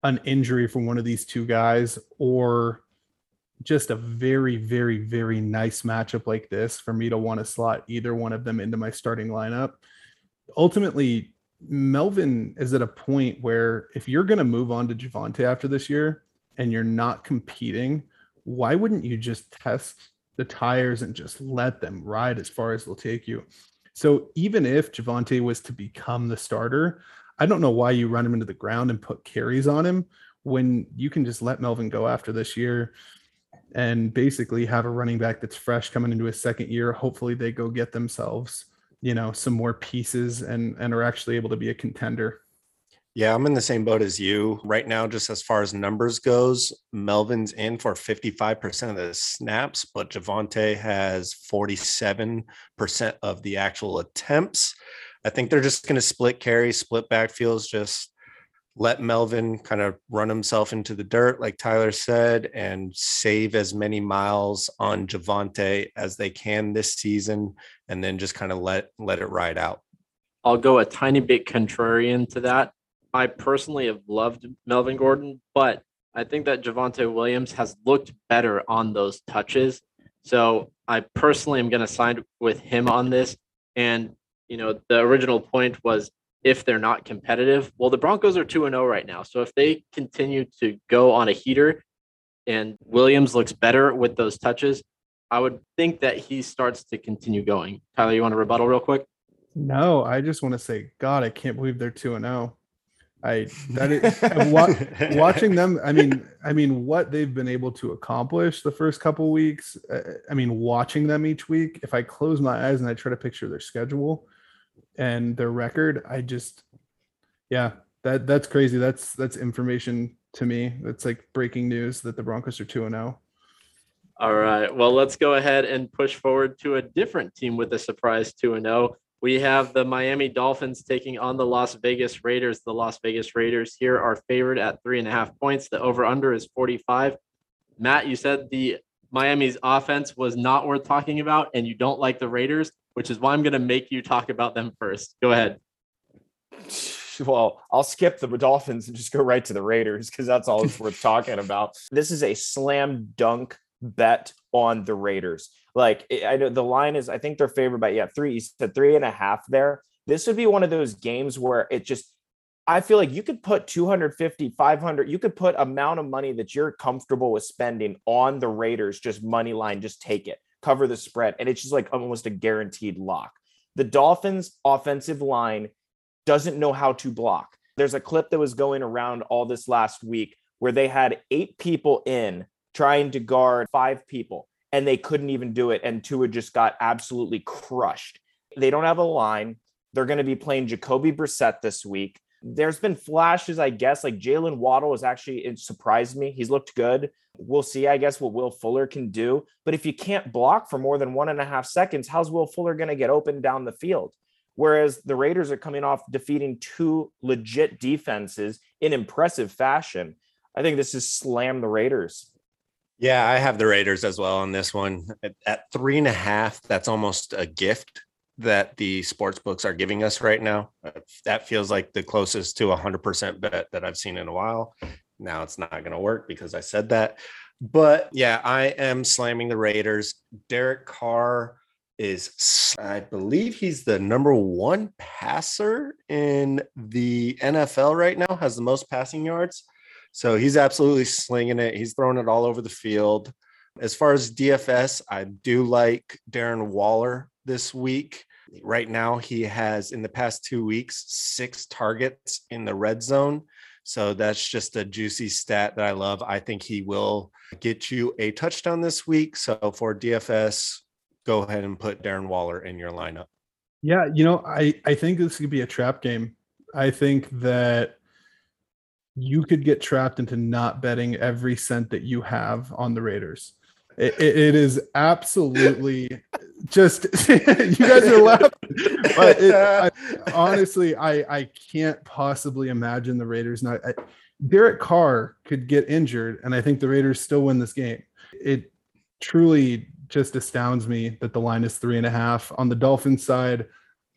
an injury from one of these two guys or just a very, very, very nice matchup like this for me to want to slot either one of them into my starting lineup. Ultimately, Melvin is at a point where if you're going to move on to Javonte after this year and you're not competing, why wouldn't you just test the tires and just let them ride as far as they'll take you? So even if Javonte was to become the starter, I don't know why you run him into the ground and put carries on him when you can just let Melvin go after this year and basically have a running back that's fresh coming into his second year. Hopefully they go get themselves, you know, some more pieces and and are actually able to be a contender. Yeah, I'm in the same boat as you right now. Just as far as numbers goes, Melvin's in for 55% of the snaps, but Javonte has 47% of the actual attempts. I think they're just going to split carry, split backfields, just let Melvin kind of run himself into the dirt, like Tyler said, and save as many miles on Javonte as they can this season, and then just kind of let let it ride out. I'll go a tiny bit contrarian to that. I personally have loved Melvin Gordon, but I think that Javonte Williams has looked better on those touches. So I personally am going to side with him on this. And you know, the original point was if they're not competitive. Well, the Broncos are 2 0 right now. So if they continue to go on a heater and Williams looks better with those touches, I would think that he starts to continue going. Tyler, you want to rebuttal real quick? No, I just want to say, God, I can't believe they're 2 0. I that is wa- watching them. I mean, I mean, what they've been able to accomplish the first couple weeks. Uh, I mean, watching them each week. If I close my eyes and I try to picture their schedule, and their record, I just yeah, that that's crazy. That's that's information to me. That's like breaking news that the Broncos are 2 and 0. All right. Well, let's go ahead and push forward to a different team with a surprise 2 and 0. We have the Miami Dolphins taking on the Las Vegas Raiders. The Las Vegas Raiders here are favored at three and a half points. The over under is 45. Matt, you said the Miami's offense was not worth talking about, and you don't like the Raiders, which is why I'm going to make you talk about them first. Go ahead. Well, I'll skip the Dolphins and just go right to the Raiders because that's all it's worth talking about. This is a slam dunk bet on the Raiders. Like I know the line is, I think they're favored by yeah three. You said three and a half there. This would be one of those games where it just I feel like you could put 250, 500, you could put amount of money that you're comfortable with spending on the Raiders, just money line, just take it, cover the spread. And it's just like almost a guaranteed lock. The Dolphins offensive line doesn't know how to block. There's a clip that was going around all this last week where they had eight people in trying to guard five people and they couldn't even do it. And Tua just got absolutely crushed. They don't have a line. They're going to be playing Jacoby Brissett this week. There's been flashes, I guess, like Jaylen Waddle has actually it surprised me. He's looked good. We'll see, I guess, what Will Fuller can do. But if you can't block for more than one and a half seconds, how's Will Fuller going to get open down the field? Whereas the Raiders are coming off defeating two legit defenses in impressive fashion. I think this is slam the Raiders. Yeah, I have the Raiders as well on this one. At, at three and a half, that's almost a gift that the sports books are giving us right now. Uh, that feels like the closest to a 100% bet that I've seen in a while. Now it's not going to work because I said that. But yeah, I am slamming the Raiders. Derek Carr is, I believe he's the number one passer in the NFL right now, has the most passing yards. So he's absolutely slinging it. He's throwing it all over the field. As far as DFS, I do like Darren Waller this week. Right now, he has in the past two weeks six targets in the red zone. So that's just a juicy stat that I love. I think he will get you a touchdown this week. So for DFS, go ahead and put Darren Waller in your lineup. Yeah, you know, I I think this could be a trap game. I think that you could get trapped into not betting every cent that you have on the Raiders. It, it is absolutely just you guys are laughing, but it, I, honestly, I I can't possibly imagine the Raiders not. I, Derek Carr could get injured, and I think the Raiders still win this game. It truly just astounds me that the line is three and a half on the Dolphins side.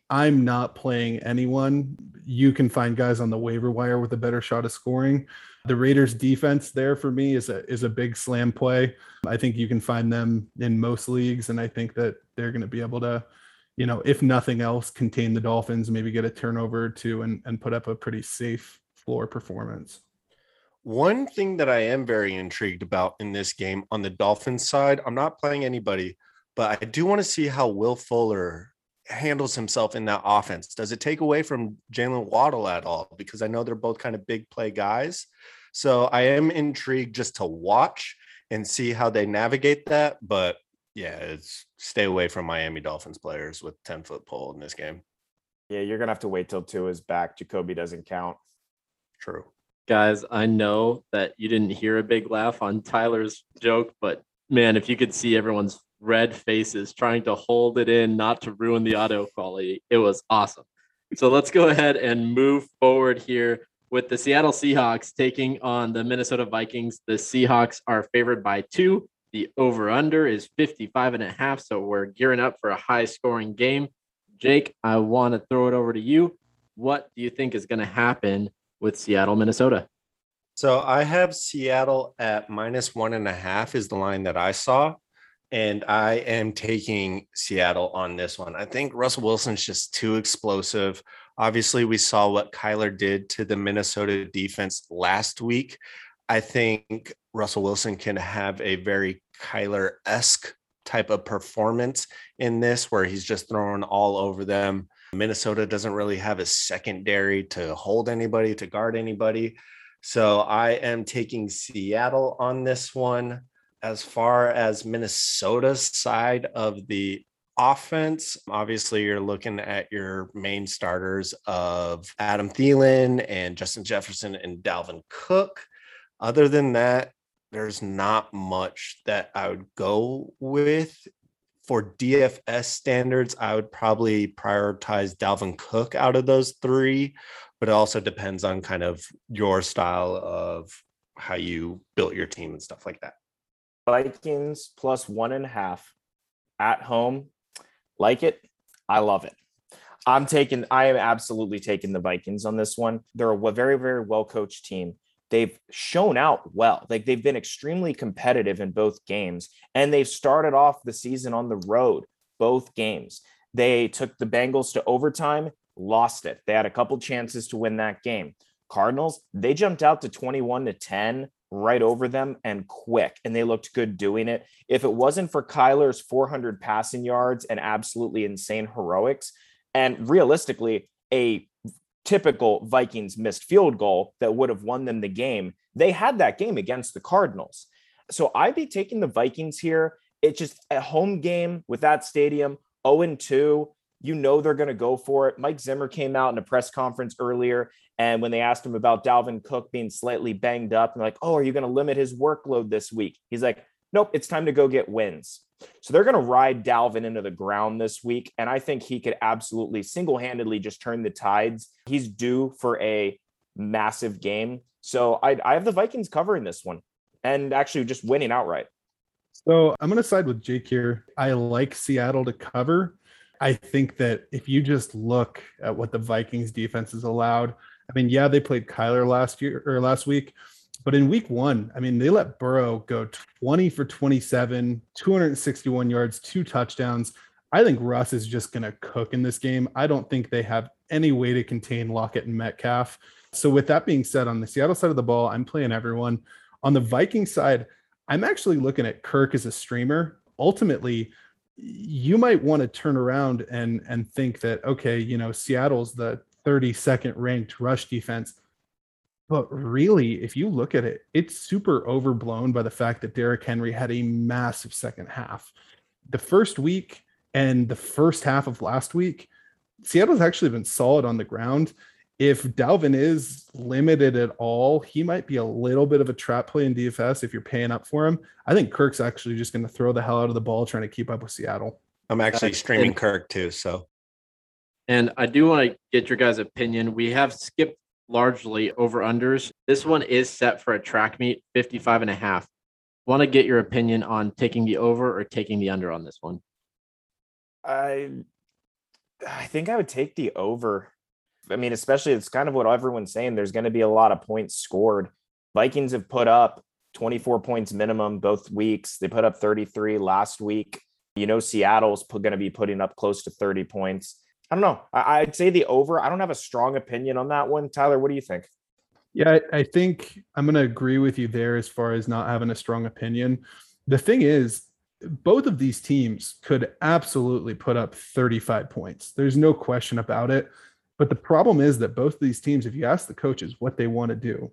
I'm not playing anyone. You can find guys on the waiver wire with a better shot of scoring. The Raiders defense there for me is a is a big slam play. I think you can find them in most leagues and I think that they're going to be able to you know, if nothing else, contain the Dolphins, maybe get a turnover or two and, and put up a pretty safe floor performance. One thing that I am very intrigued about in this game on the Dolphins side, I'm not playing anybody, but I do want to see how Will Fuller handles himself in that offense. Does it take away from Jaylen Waddle at all? Because I know they're both kind of big play guys. So I am intrigued just to watch and see how they navigate that. But yeah, it's stay away from Miami Dolphins players with 10 foot pole in this game. Yeah, you're gonna have to wait till Tua is back. Jacoby doesn't count. True. Guys, I know that you didn't hear a big laugh on Tyler's joke, but man, if you could see everyone's red faces trying to hold it in, not to ruin the audio quality. It was awesome. So let's go ahead and move forward here with the Seattle Seahawks taking on the Minnesota Vikings. The Seahawks are favored by two. The over under is 55 and a half. So we're gearing up for a high scoring game. Jake, I want to throw it over to you. What do you think is going to happen with Seattle, Minnesota? So I have Seattle at minus one and a half, is the line that I saw and I am taking Seattle on this one. I think Russell Wilson's just too explosive. Obviously, we saw what Kyler did to the Minnesota defense last week. I think Russell Wilson can have a very Kyler esque type of performance in this where he's just throwing all over them. Minnesota doesn't really have a secondary to hold anybody, to guard anybody. So I am taking Seattle on this one as far as Minnesota's side of the offense, obviously you're looking at your main starters of Adam Thielen and Justin Jefferson and Dalvin Cook. Other than that, there's not much that I would go with for DFS standards, I would probably prioritize Dalvin Cook out of those three, but it also depends on kind of your style of how you built your team and stuff like that. Vikings plus one and a half at home. Like it. I love it. I'm taking, I am absolutely taking the Vikings on this one. They're a very, very well coached team. They've shown out well. Like they've been extremely competitive in both games, and they've started off the season on the road, both games. They took the Bengals to overtime, lost it. They had a couple chances to win that game. Cardinals, they jumped out to 21 to 10 right over them and quick, and they looked good doing it. If it wasn't for Kyler's 400 passing yards and absolutely insane heroics, and realistically, a typical Vikings missed field goal that would have won them the game, they had that game against the Cardinals. So I'd be taking the Vikings here. It's just a home game with that stadium, 0 2. You know they're going to go for it. Mike Zimmer came out in a press conference earlier and when they asked him about Dalvin Cook being slightly banged up, and like, oh, are you going to limit his workload this week? He's like, nope, it's time to go get wins. So they're going to ride Dalvin into the ground this week. And I think he could absolutely single handedly just turn the tides. He's due for a massive game. So I, I have the Vikings covering this one and actually just winning outright. So I'm going to side with Jake here. I like Seattle to cover. I think that if you just look at what the Vikings defense has allowed, I mean, yeah, they played Kyler last year or last week, but in week one, I mean, they let Burrow go 20 for 27, 261 yards, two touchdowns. I think Russ is just going to cook in this game. I don't think they have any way to contain Lockett and Metcalf. So, with that being said, on the Seattle side of the ball, I'm playing everyone. On the Viking side, I'm actually looking at Kirk as a streamer. Ultimately, you might want to turn around and and think that okay, you know, Seattle's the 32nd ranked rush defense. But really, if you look at it, it's super overblown by the fact that Derrick Henry had a massive second half. The first week and the first half of last week, Seattle's actually been solid on the ground. If Dalvin is limited at all, he might be a little bit of a trap play in DFS if you're paying up for him. I think Kirk's actually just going to throw the hell out of the ball trying to keep up with Seattle. I'm actually streaming Kirk too, so and I do want to get your guys' opinion. We have skipped largely over unders. This one is set for a track meet, 55 and a half. Want to get your opinion on taking the over or taking the under on this one? I I think I would take the over. I mean, especially it's kind of what everyone's saying. There's going to be a lot of points scored. Vikings have put up 24 points minimum both weeks. They put up 33 last week. You know, Seattle's going to be putting up close to 30 points. I don't know. I, would say the over. I don't have a strong opinion on that one. Tyler, what do you think? Yeah, I, I think I'm going to agree with you there as far as not having a strong opinion. The thing is, both of these teams could absolutely put up 35 points. There's no question about it. But the problem is that both of these teams, if you ask the coaches what they want to do,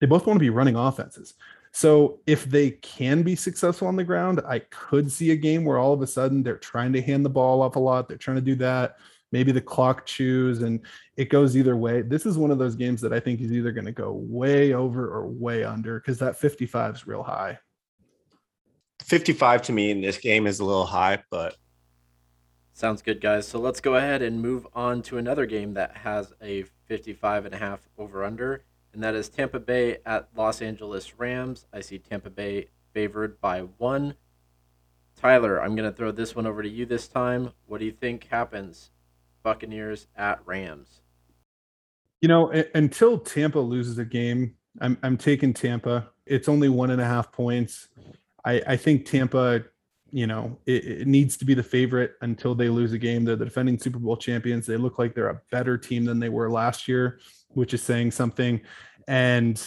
they both want to be running offenses. So if they can be successful on the ground, I could see a game where all of a sudden they're trying to hand the ball off a lot. They're trying to do that. Maybe the clock chews and it goes either way. This is one of those games that I think is either going to go way over or way under because that 55 is real high. 55 to me in this game is a little high, but sounds good, guys. So let's go ahead and move on to another game that has a 55 and a half over under and that is Tampa Bay at Los Angeles Rams. I see Tampa Bay favored by one. Tyler, I'm going to throw this one over to you this time. What do you think happens? Buccaneers at Rams. You know, until Tampa loses a game, I'm I'm taking Tampa. It's only one and a half points. I I think Tampa, you know, it, it needs to be the favorite until they lose a game. They're the defending Super Bowl champions. They look like they're a better team than they were last year which is saying something. And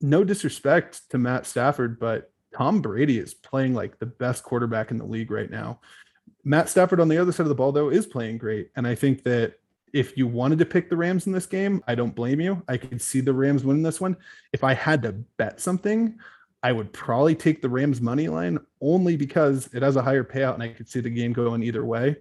no disrespect to Matt Stafford, but Tom Brady is playing like the best quarterback in the league right now. Matt Stafford on the other side of the ball, though, is playing great. And I think that if you wanted to pick the Rams in this game, I don't blame you. I could see the Rams winning this one. If I had to bet something, I would probably take the Rams money line only because it has a higher payout and I could see the game going either way.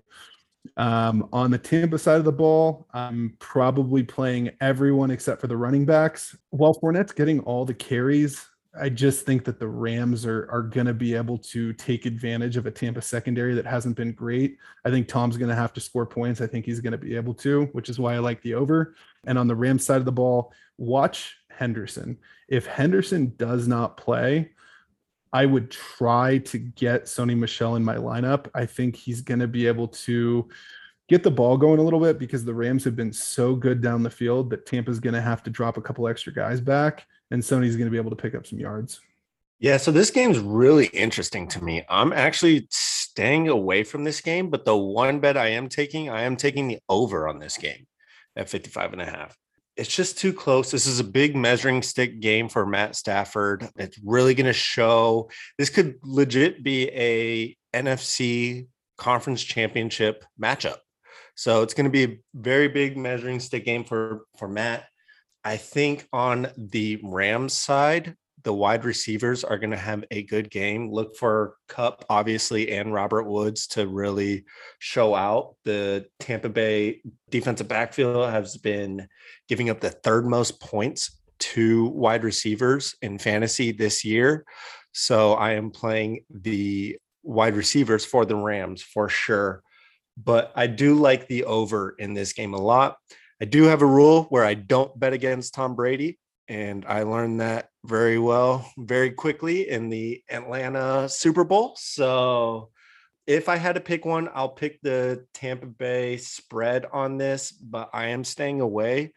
Um, on the Tampa side of the ball, I'm probably playing everyone except for the running backs. While Fournette's getting all the carries, I just think that the Rams are are going to be able to take advantage of a Tampa secondary that hasn't been great. I think Tom's going to have to score points. I think he's going to be able to, which is why I like the over. And on the Rams side of the ball, watch Henderson. If Henderson does not play, I would try to get Sony Michel in my lineup. I think he's going to be able to get the ball going a little bit because the Rams have been so good down the field that Tampa's going to have to drop a couple extra guys back and Sony's going to be able to pick up some yards. Yeah, so this game's really interesting to me. I'm actually staying away from this game, but the one bet I am taking, I am taking the over on this game at 55 and a half. It's just too close. This is a big measuring stick game for Matt Stafford. It's really going to show this could legit be a NFC conference championship matchup. So it's going to be a very big measuring stick game for for Matt. I think on the Rams side, the wide receivers are going to have a good game. Look for Kupp, obviously, and Robert Woods to really show out. The Tampa Bay defensive backfield has been giving up the third most points to wide receivers in fantasy this year. So I am playing the wide receivers for the Rams for sure. But I do like the over in this game a lot. I do have a rule where I don't bet against Tom Brady. And I learned that very well, very quickly in the Atlanta Super Bowl. So if I had to pick one, I'll pick the Tampa Bay spread on this, but I am staying away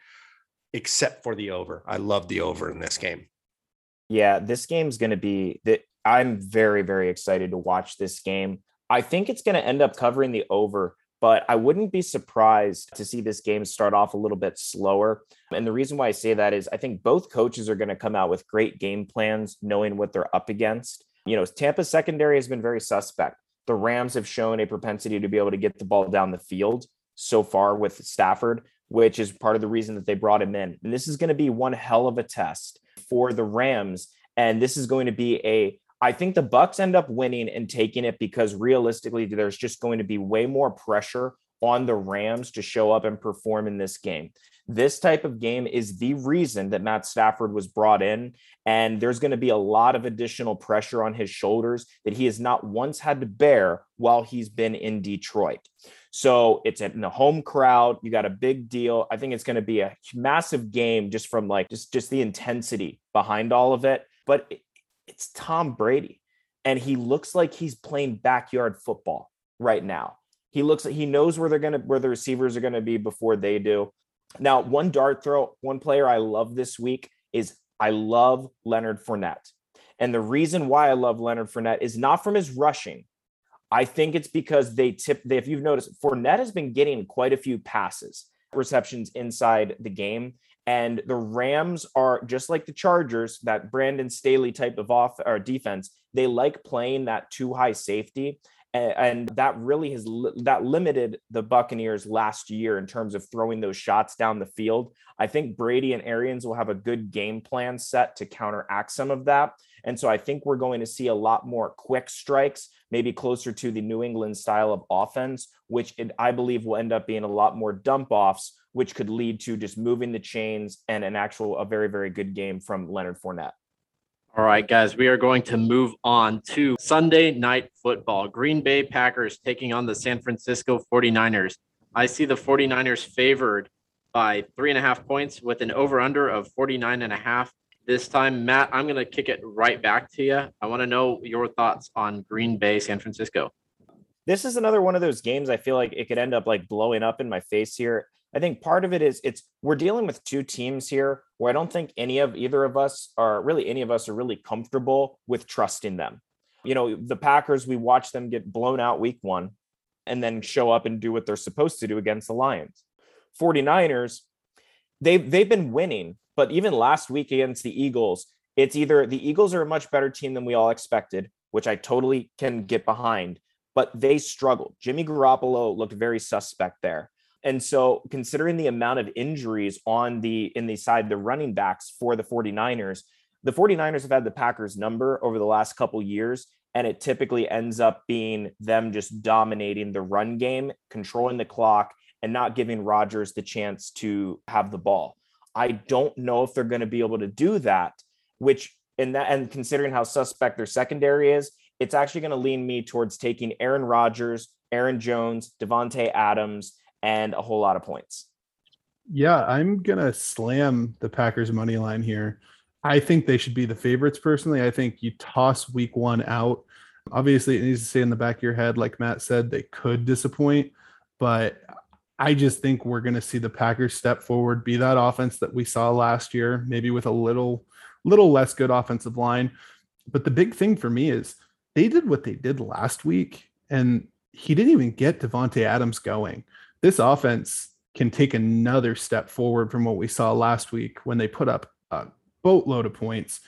except for the over. I love the over in this game. Yeah, this game's going to be that I'm very, very excited to watch this game. I think it's going to end up covering the over but I wouldn't be surprised to see this game start off a little bit slower. And the reason why I say that is I think both coaches are going to come out with great game plans, knowing what they're up against. You know, Tampa's secondary has been very suspect. The Rams have shown a propensity to be able to get the ball down the field so far with Stafford, which is part of the reason that they brought him in. And this is going to be one hell of a test for the Rams. And this is going to be a I think the Bucks end up winning and taking it because realistically, there's just going to be way more pressure on the Rams to show up and perform in this game. This type of game is the reason that Matt Stafford was brought in. And there's going to be a lot of additional pressure on his shoulders that he has not once had to bear while he's been in Detroit. So it's in the home crowd. You got a big deal. I think it's going to be a massive game just from like just just the intensity behind all of it. But it's Tom Brady. And he looks like he's playing backyard football right now. He looks like he knows where they're to, where the receivers are to be before they do. Now, one dart throw, one player I love this week is I love Leonard Fournette. And the reason why I love Leonard Fournette is not from his rushing. I think it's because they tip, they, if you've noticed, Fournette has been getting quite a few passes, receptions inside the game. And the Rams are just like the Chargers, that Brandon Staley type of off or defense. They like playing that two high safety. And, that really has that limited the Buccaneers last year in terms of throwing those shots down the field. I think Brady and Arians will have a good game plan set to counteract some of that. And so I think we're going to see a lot more quick strikes, maybe closer to the New England style of offense, which it, I believe will end up being a lot more dump offs which could lead to just moving the chains and an actual a very very good game from Leonard Fournette. All right, guys, we are going to move on to Sunday night football. Green Bay Packers taking on the San Francisco 49ers. I see the 49ers favored by three and a half points with an over under of 49 and a half. This time, Matt, I'm going to kick it right back to you. I want to know your thoughts on Green Bay, San Francisco. This is another one of those games I feel like it could end up like blowing up in my face here. I think part of it is it's we're dealing with two teams here where I don't think any of either of us are really any of us are really comfortable with trusting them. You know, the Packers, we watch them get blown out week one and then show up and do what they're supposed to do against the Lions. 49ers, they've they've been winning, but even last week against the Eagles, it's either the Eagles are a much better team than we all expected, which I totally can get behind, but they struggled. Jimmy Garoppolo looked very suspect there. And so considering the amount of injuries on the in the side the running backs for the 49ers, the 49ers have had the Packers number over the last couple years and it typically ends up being them just dominating the run game, controlling the clock and not giving Rodgers the chance to have the ball. I don't know if they're going to be able to do that, which in that and considering how suspect their secondary is, it's actually going to lean me towards taking Aaron Rodgers, Aaron Jones, Davante Adams, and a whole lot of points. Yeah, I'm gonna slam the Packers money line here. I think they should be the favorites personally. I think you toss week one out. Obviously, it needs to stay in the back of your head, like Matt said, they could disappoint, but I just think we're going to see the Packers step forward, be that offense that we saw last year, maybe with a little, little less good offensive line. But the big thing for me is they did what they did last week, and he didn't even get Davante Adams going. This offense can take another step forward from what we saw last week when they put up a boatload of points.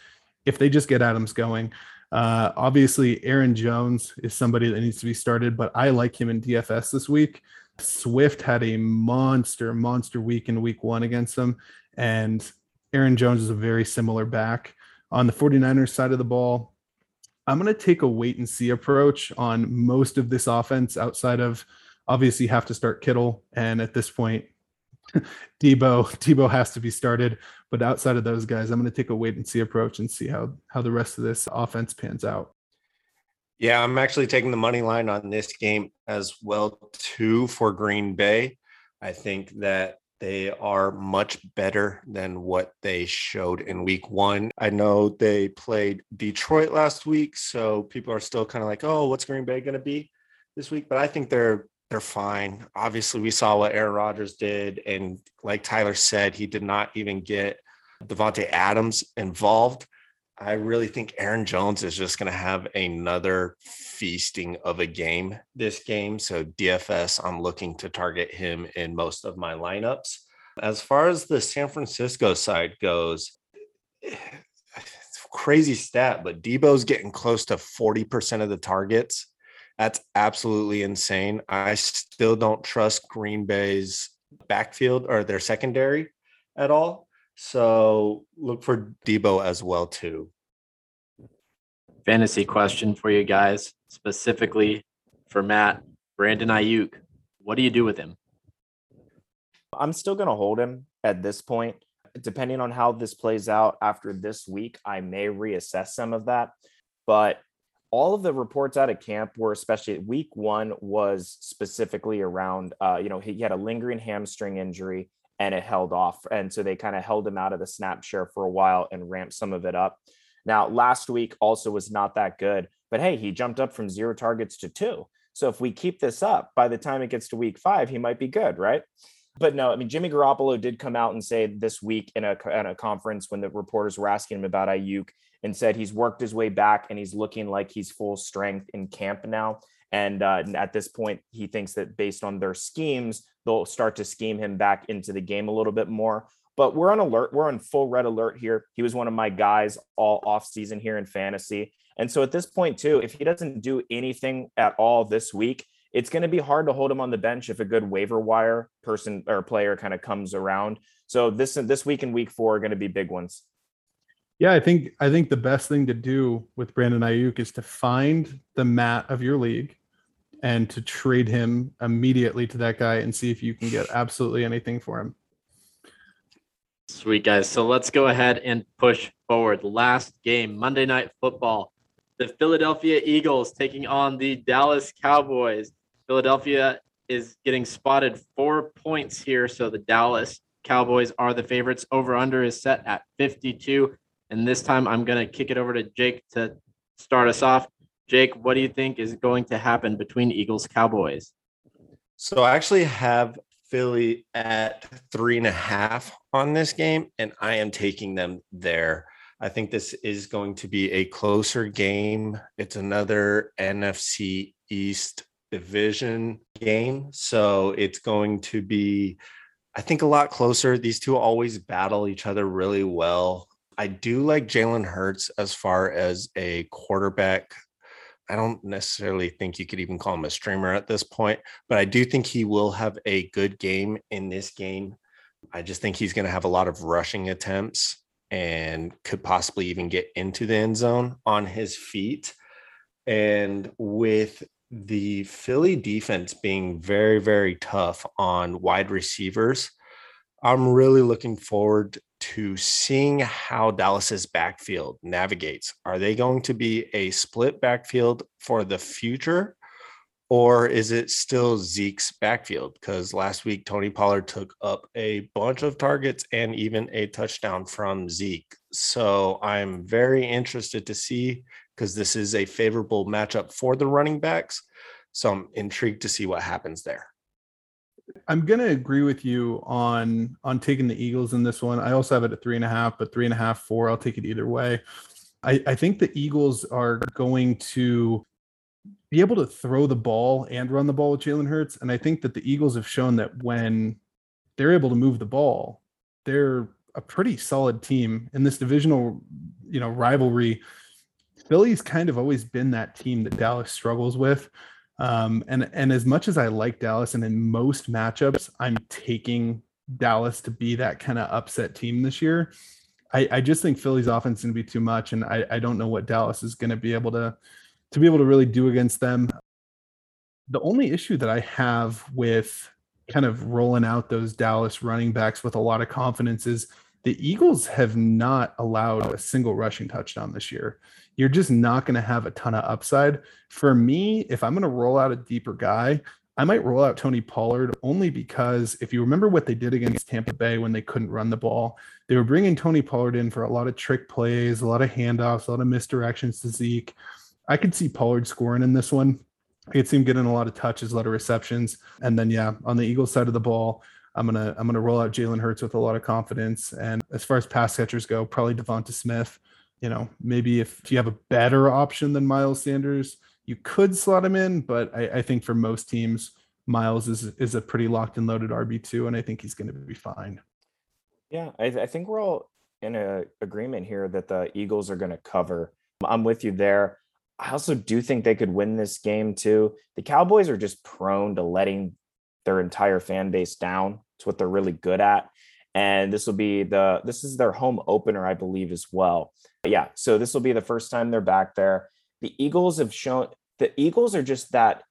If they just get Adams going, uh, obviously Aaron Jones is somebody that needs to be started, but I like him in DFS this week. Swift had a monster, monster week in week one against them. And Aaron Jones is a very similar back. On the 49ers side of the ball, I'm going to take a wait and see approach on most of this offense outside of obviously have to start Kittle. And at this point, Deebo, Deebo has to be started. But outside of those guys, I'm going to take a wait and see approach and see how how the rest of this offense pans out. Yeah, I'm actually taking the money line on this game as well too for Green Bay. I think that they are much better than what they showed in week 1. I know they played Detroit last week, so people are still kind of like, "Oh, what's Green Bay going to be this week?" But I think they're they're fine. Obviously, we saw what Aaron Rodgers did, and like Tyler said, he did not even get Davante Adams involved. I really think Aaron Jones is just going to have another feasting of a game this game. So DFS, I'm looking to target him in most of my lineups. As far as the San Francisco side goes, crazy stat, but Deebo's getting close to 40% of the targets. That's absolutely insane. I still don't trust Green Bay's backfield or their secondary at all. So look for Deebo as well too. Fantasy question for you guys, specifically for Matt, Brandon Aiyuk. What do you do with him? I'm still going to hold him at this point. Depending on how this plays out after this week, I may reassess some of that. But all of the reports out of camp were especially week one was specifically around uh, you know he, he, had a lingering hamstring injury and it held off. And so they kind of held him out of the snap share for a while and ramped some of it up. Now last week also was not that good but hey he jumped up from zero targets to two. So if we keep this up by the time it gets to week five he might be good right? But no, I mean Jimmy Garoppolo did come out and say this week in a, in a conference when the reporters were asking him about Aiyuk and said he's worked his way back and he's looking like he's full strength in camp now. And uh, at this point, he thinks that based on their schemes, they'll start to scheme him back into the game a little bit more. But we're on alert. We're on full red alert here. He was one of my guys all off season here in fantasy. And so at this point, too, if he doesn't do anything at all this week, it's going to be hard to hold him on the bench if a good waiver wire person or player kind of comes around. So this this week and week four are going to be big ones. Yeah, I think I think the best thing to do with Brandon Aiyuk is to find the Matt of your league and to trade him immediately to that guy and see if you can get absolutely anything for him. Sweet guys. So let's go ahead and push forward. Last game, Monday Night Football. The Philadelphia Eagles taking on the Dallas Cowboys. Philadelphia is getting spotted four points here. So the Dallas Cowboys are the favorites. Over under is set at 52. And this time I'm going to kick it over to Jake to start us off. Jake, what do you think is going to happen between Eagles Cowboys? So I actually have Philly at three and a half on this game, and I am taking them there. I think this is going to be a closer game. It's another NFC East division game. So it's going to be, I think, a lot closer. These two always battle each other really well. I do like Jalen Hurts as far as a quarterback. I don't necessarily think you could even call him a streamer at this point, but I do think he will have a good game in this game. I just think he's going to have a lot of rushing attempts and could possibly even get into the end zone on his feet. And with the Philly defense being very, very tough on wide receivers, I'm really looking forward to seeing how Dallas's backfield navigates. Are they going to be a split backfield for the future? Or is it still Zeke's backfield? Because last week, Tony Pollard took up a bunch of targets and even a touchdown from Zeke. So I'm very interested to see because this is a favorable matchup for the running backs. So I'm intrigued to see what happens there. I'm gonna agree with you on on taking the Eagles in this one. I also have it at three and a half, but three and a half, four. I'll take it either way. I, I think the Eagles are going to be able to throw the ball and run the ball with Jalen Hurts. And I think that the Eagles have shown that when they're able to move the ball, they're a pretty solid team in this divisional, you know, rivalry. Philly's kind of always been that team that Dallas struggles with. Um, and and as much as I like Dallas, and in most matchups, I'm taking Dallas to be that kind of upset team this year. I, I just think Philly's offense is going to be too much, and I, I don't know what Dallas is going to be able to to be able to really do against them. The only issue that I have with kind of rolling out those Dallas running backs with a lot of confidence is the Eagles have not allowed a single rushing touchdown this year. You're just not going to have a ton of upside. For me, if I'm going to roll out a deeper guy, I might roll out Tony Pollard only because if you remember what they did against Tampa Bay when they couldn't run the ball, they were bringing Tony Pollard in for a lot of trick plays, a lot of handoffs, a lot of misdirections to Zeke. I could see Pollard scoring in this one. I could see him getting a lot of touches, a lot of receptions. And then, yeah, on the Eagles side of the ball, I'm gonna I'm gonna roll out Jalen Hurts with a lot of confidence. And as far as pass catchers go, probably Devonta Smith. You know, maybe if you have a better option than Miles Sanders, you could slot him in. But I, I think for most teams, Miles is is a pretty locked and loaded RB two, and I think he's going to be fine. Yeah, I, I think we're all in a agreement here that the Eagles are going to cover. I'm with you there. I also do think they could win this game too. The Cowboys are just prone to letting their entire fan base down. It's what they're really good at. And this will be the this is their home opener, I believe, as well. But yeah, so this will be the first time they're back there. The Eagles have shown the Eagles are just that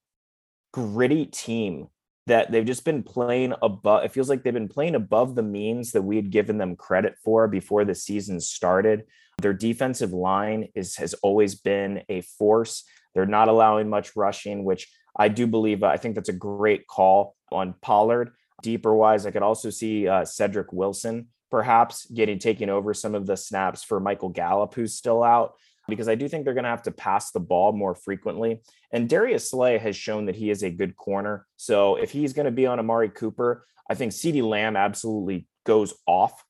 gritty team that they've just been playing above. It feels like they've been playing above the means that we had given them credit for before the season started. Their defensive line is has always been a force. They're not allowing much rushing, which I do believe. I think that's a great call on Pollard. Deeper wise, I could also see uh, Cedric Wilson perhaps getting taking over some of the snaps for Michael Gallup, who's still out, because I do think they're going to have to pass the ball more frequently. And Darius Slay has shown that he is a good corner. So if he's going to be on Amari Cooper, I think CeeDee Lamb absolutely goes off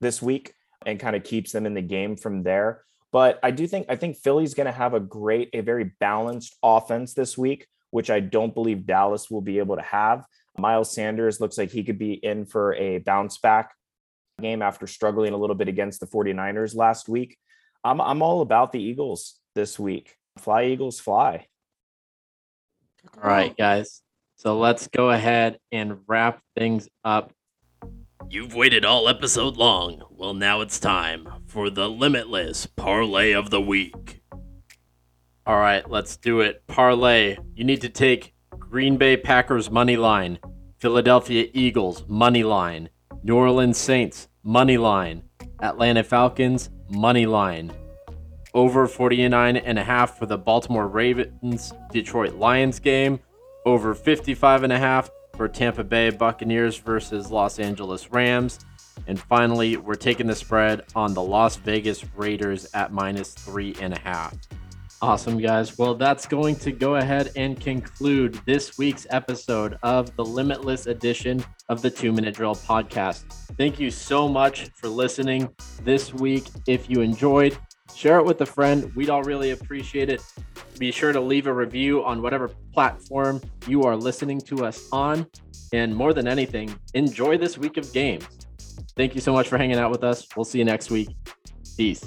this week and kind of keeps them in the game from there. But I do think I think Philly's going to have a great, a very balanced offense this week, which I don't believe Dallas will be able to have. Miles Sanders looks like he could be in for a bounce back game after struggling a little bit against the 49ers last week. I'm I'm all about the Eagles this week. Fly Eagles fly. All right, guys. So let's go ahead and wrap things up You've waited all episode long. Well, now it's time for the Limitless Parlay of the Week. All right, let's do it. Parlay. You need to take Green Bay Packers money line, Philadelphia Eagles money line, New Orleans Saints money line, Atlanta Falcons money line, over 49 and a half for the Baltimore Ravens Detroit Lions game, over 55 and a half for Tampa Bay Buccaneers versus Los Angeles Rams. And finally, we're taking the spread on the Las Vegas Raiders at minus three and a half. Awesome, guys. Well, that's going to go ahead and conclude this week's episode of the Limitless edition of the Two Minute Drill podcast. Thank you so much for listening this week. If you enjoyed, share it with a friend. We'd all really appreciate it. Be sure to leave a review on whatever platform you are listening to us on. And more than anything, enjoy this week of games. Thank you so much for hanging out with us. We'll see you next week. Peace.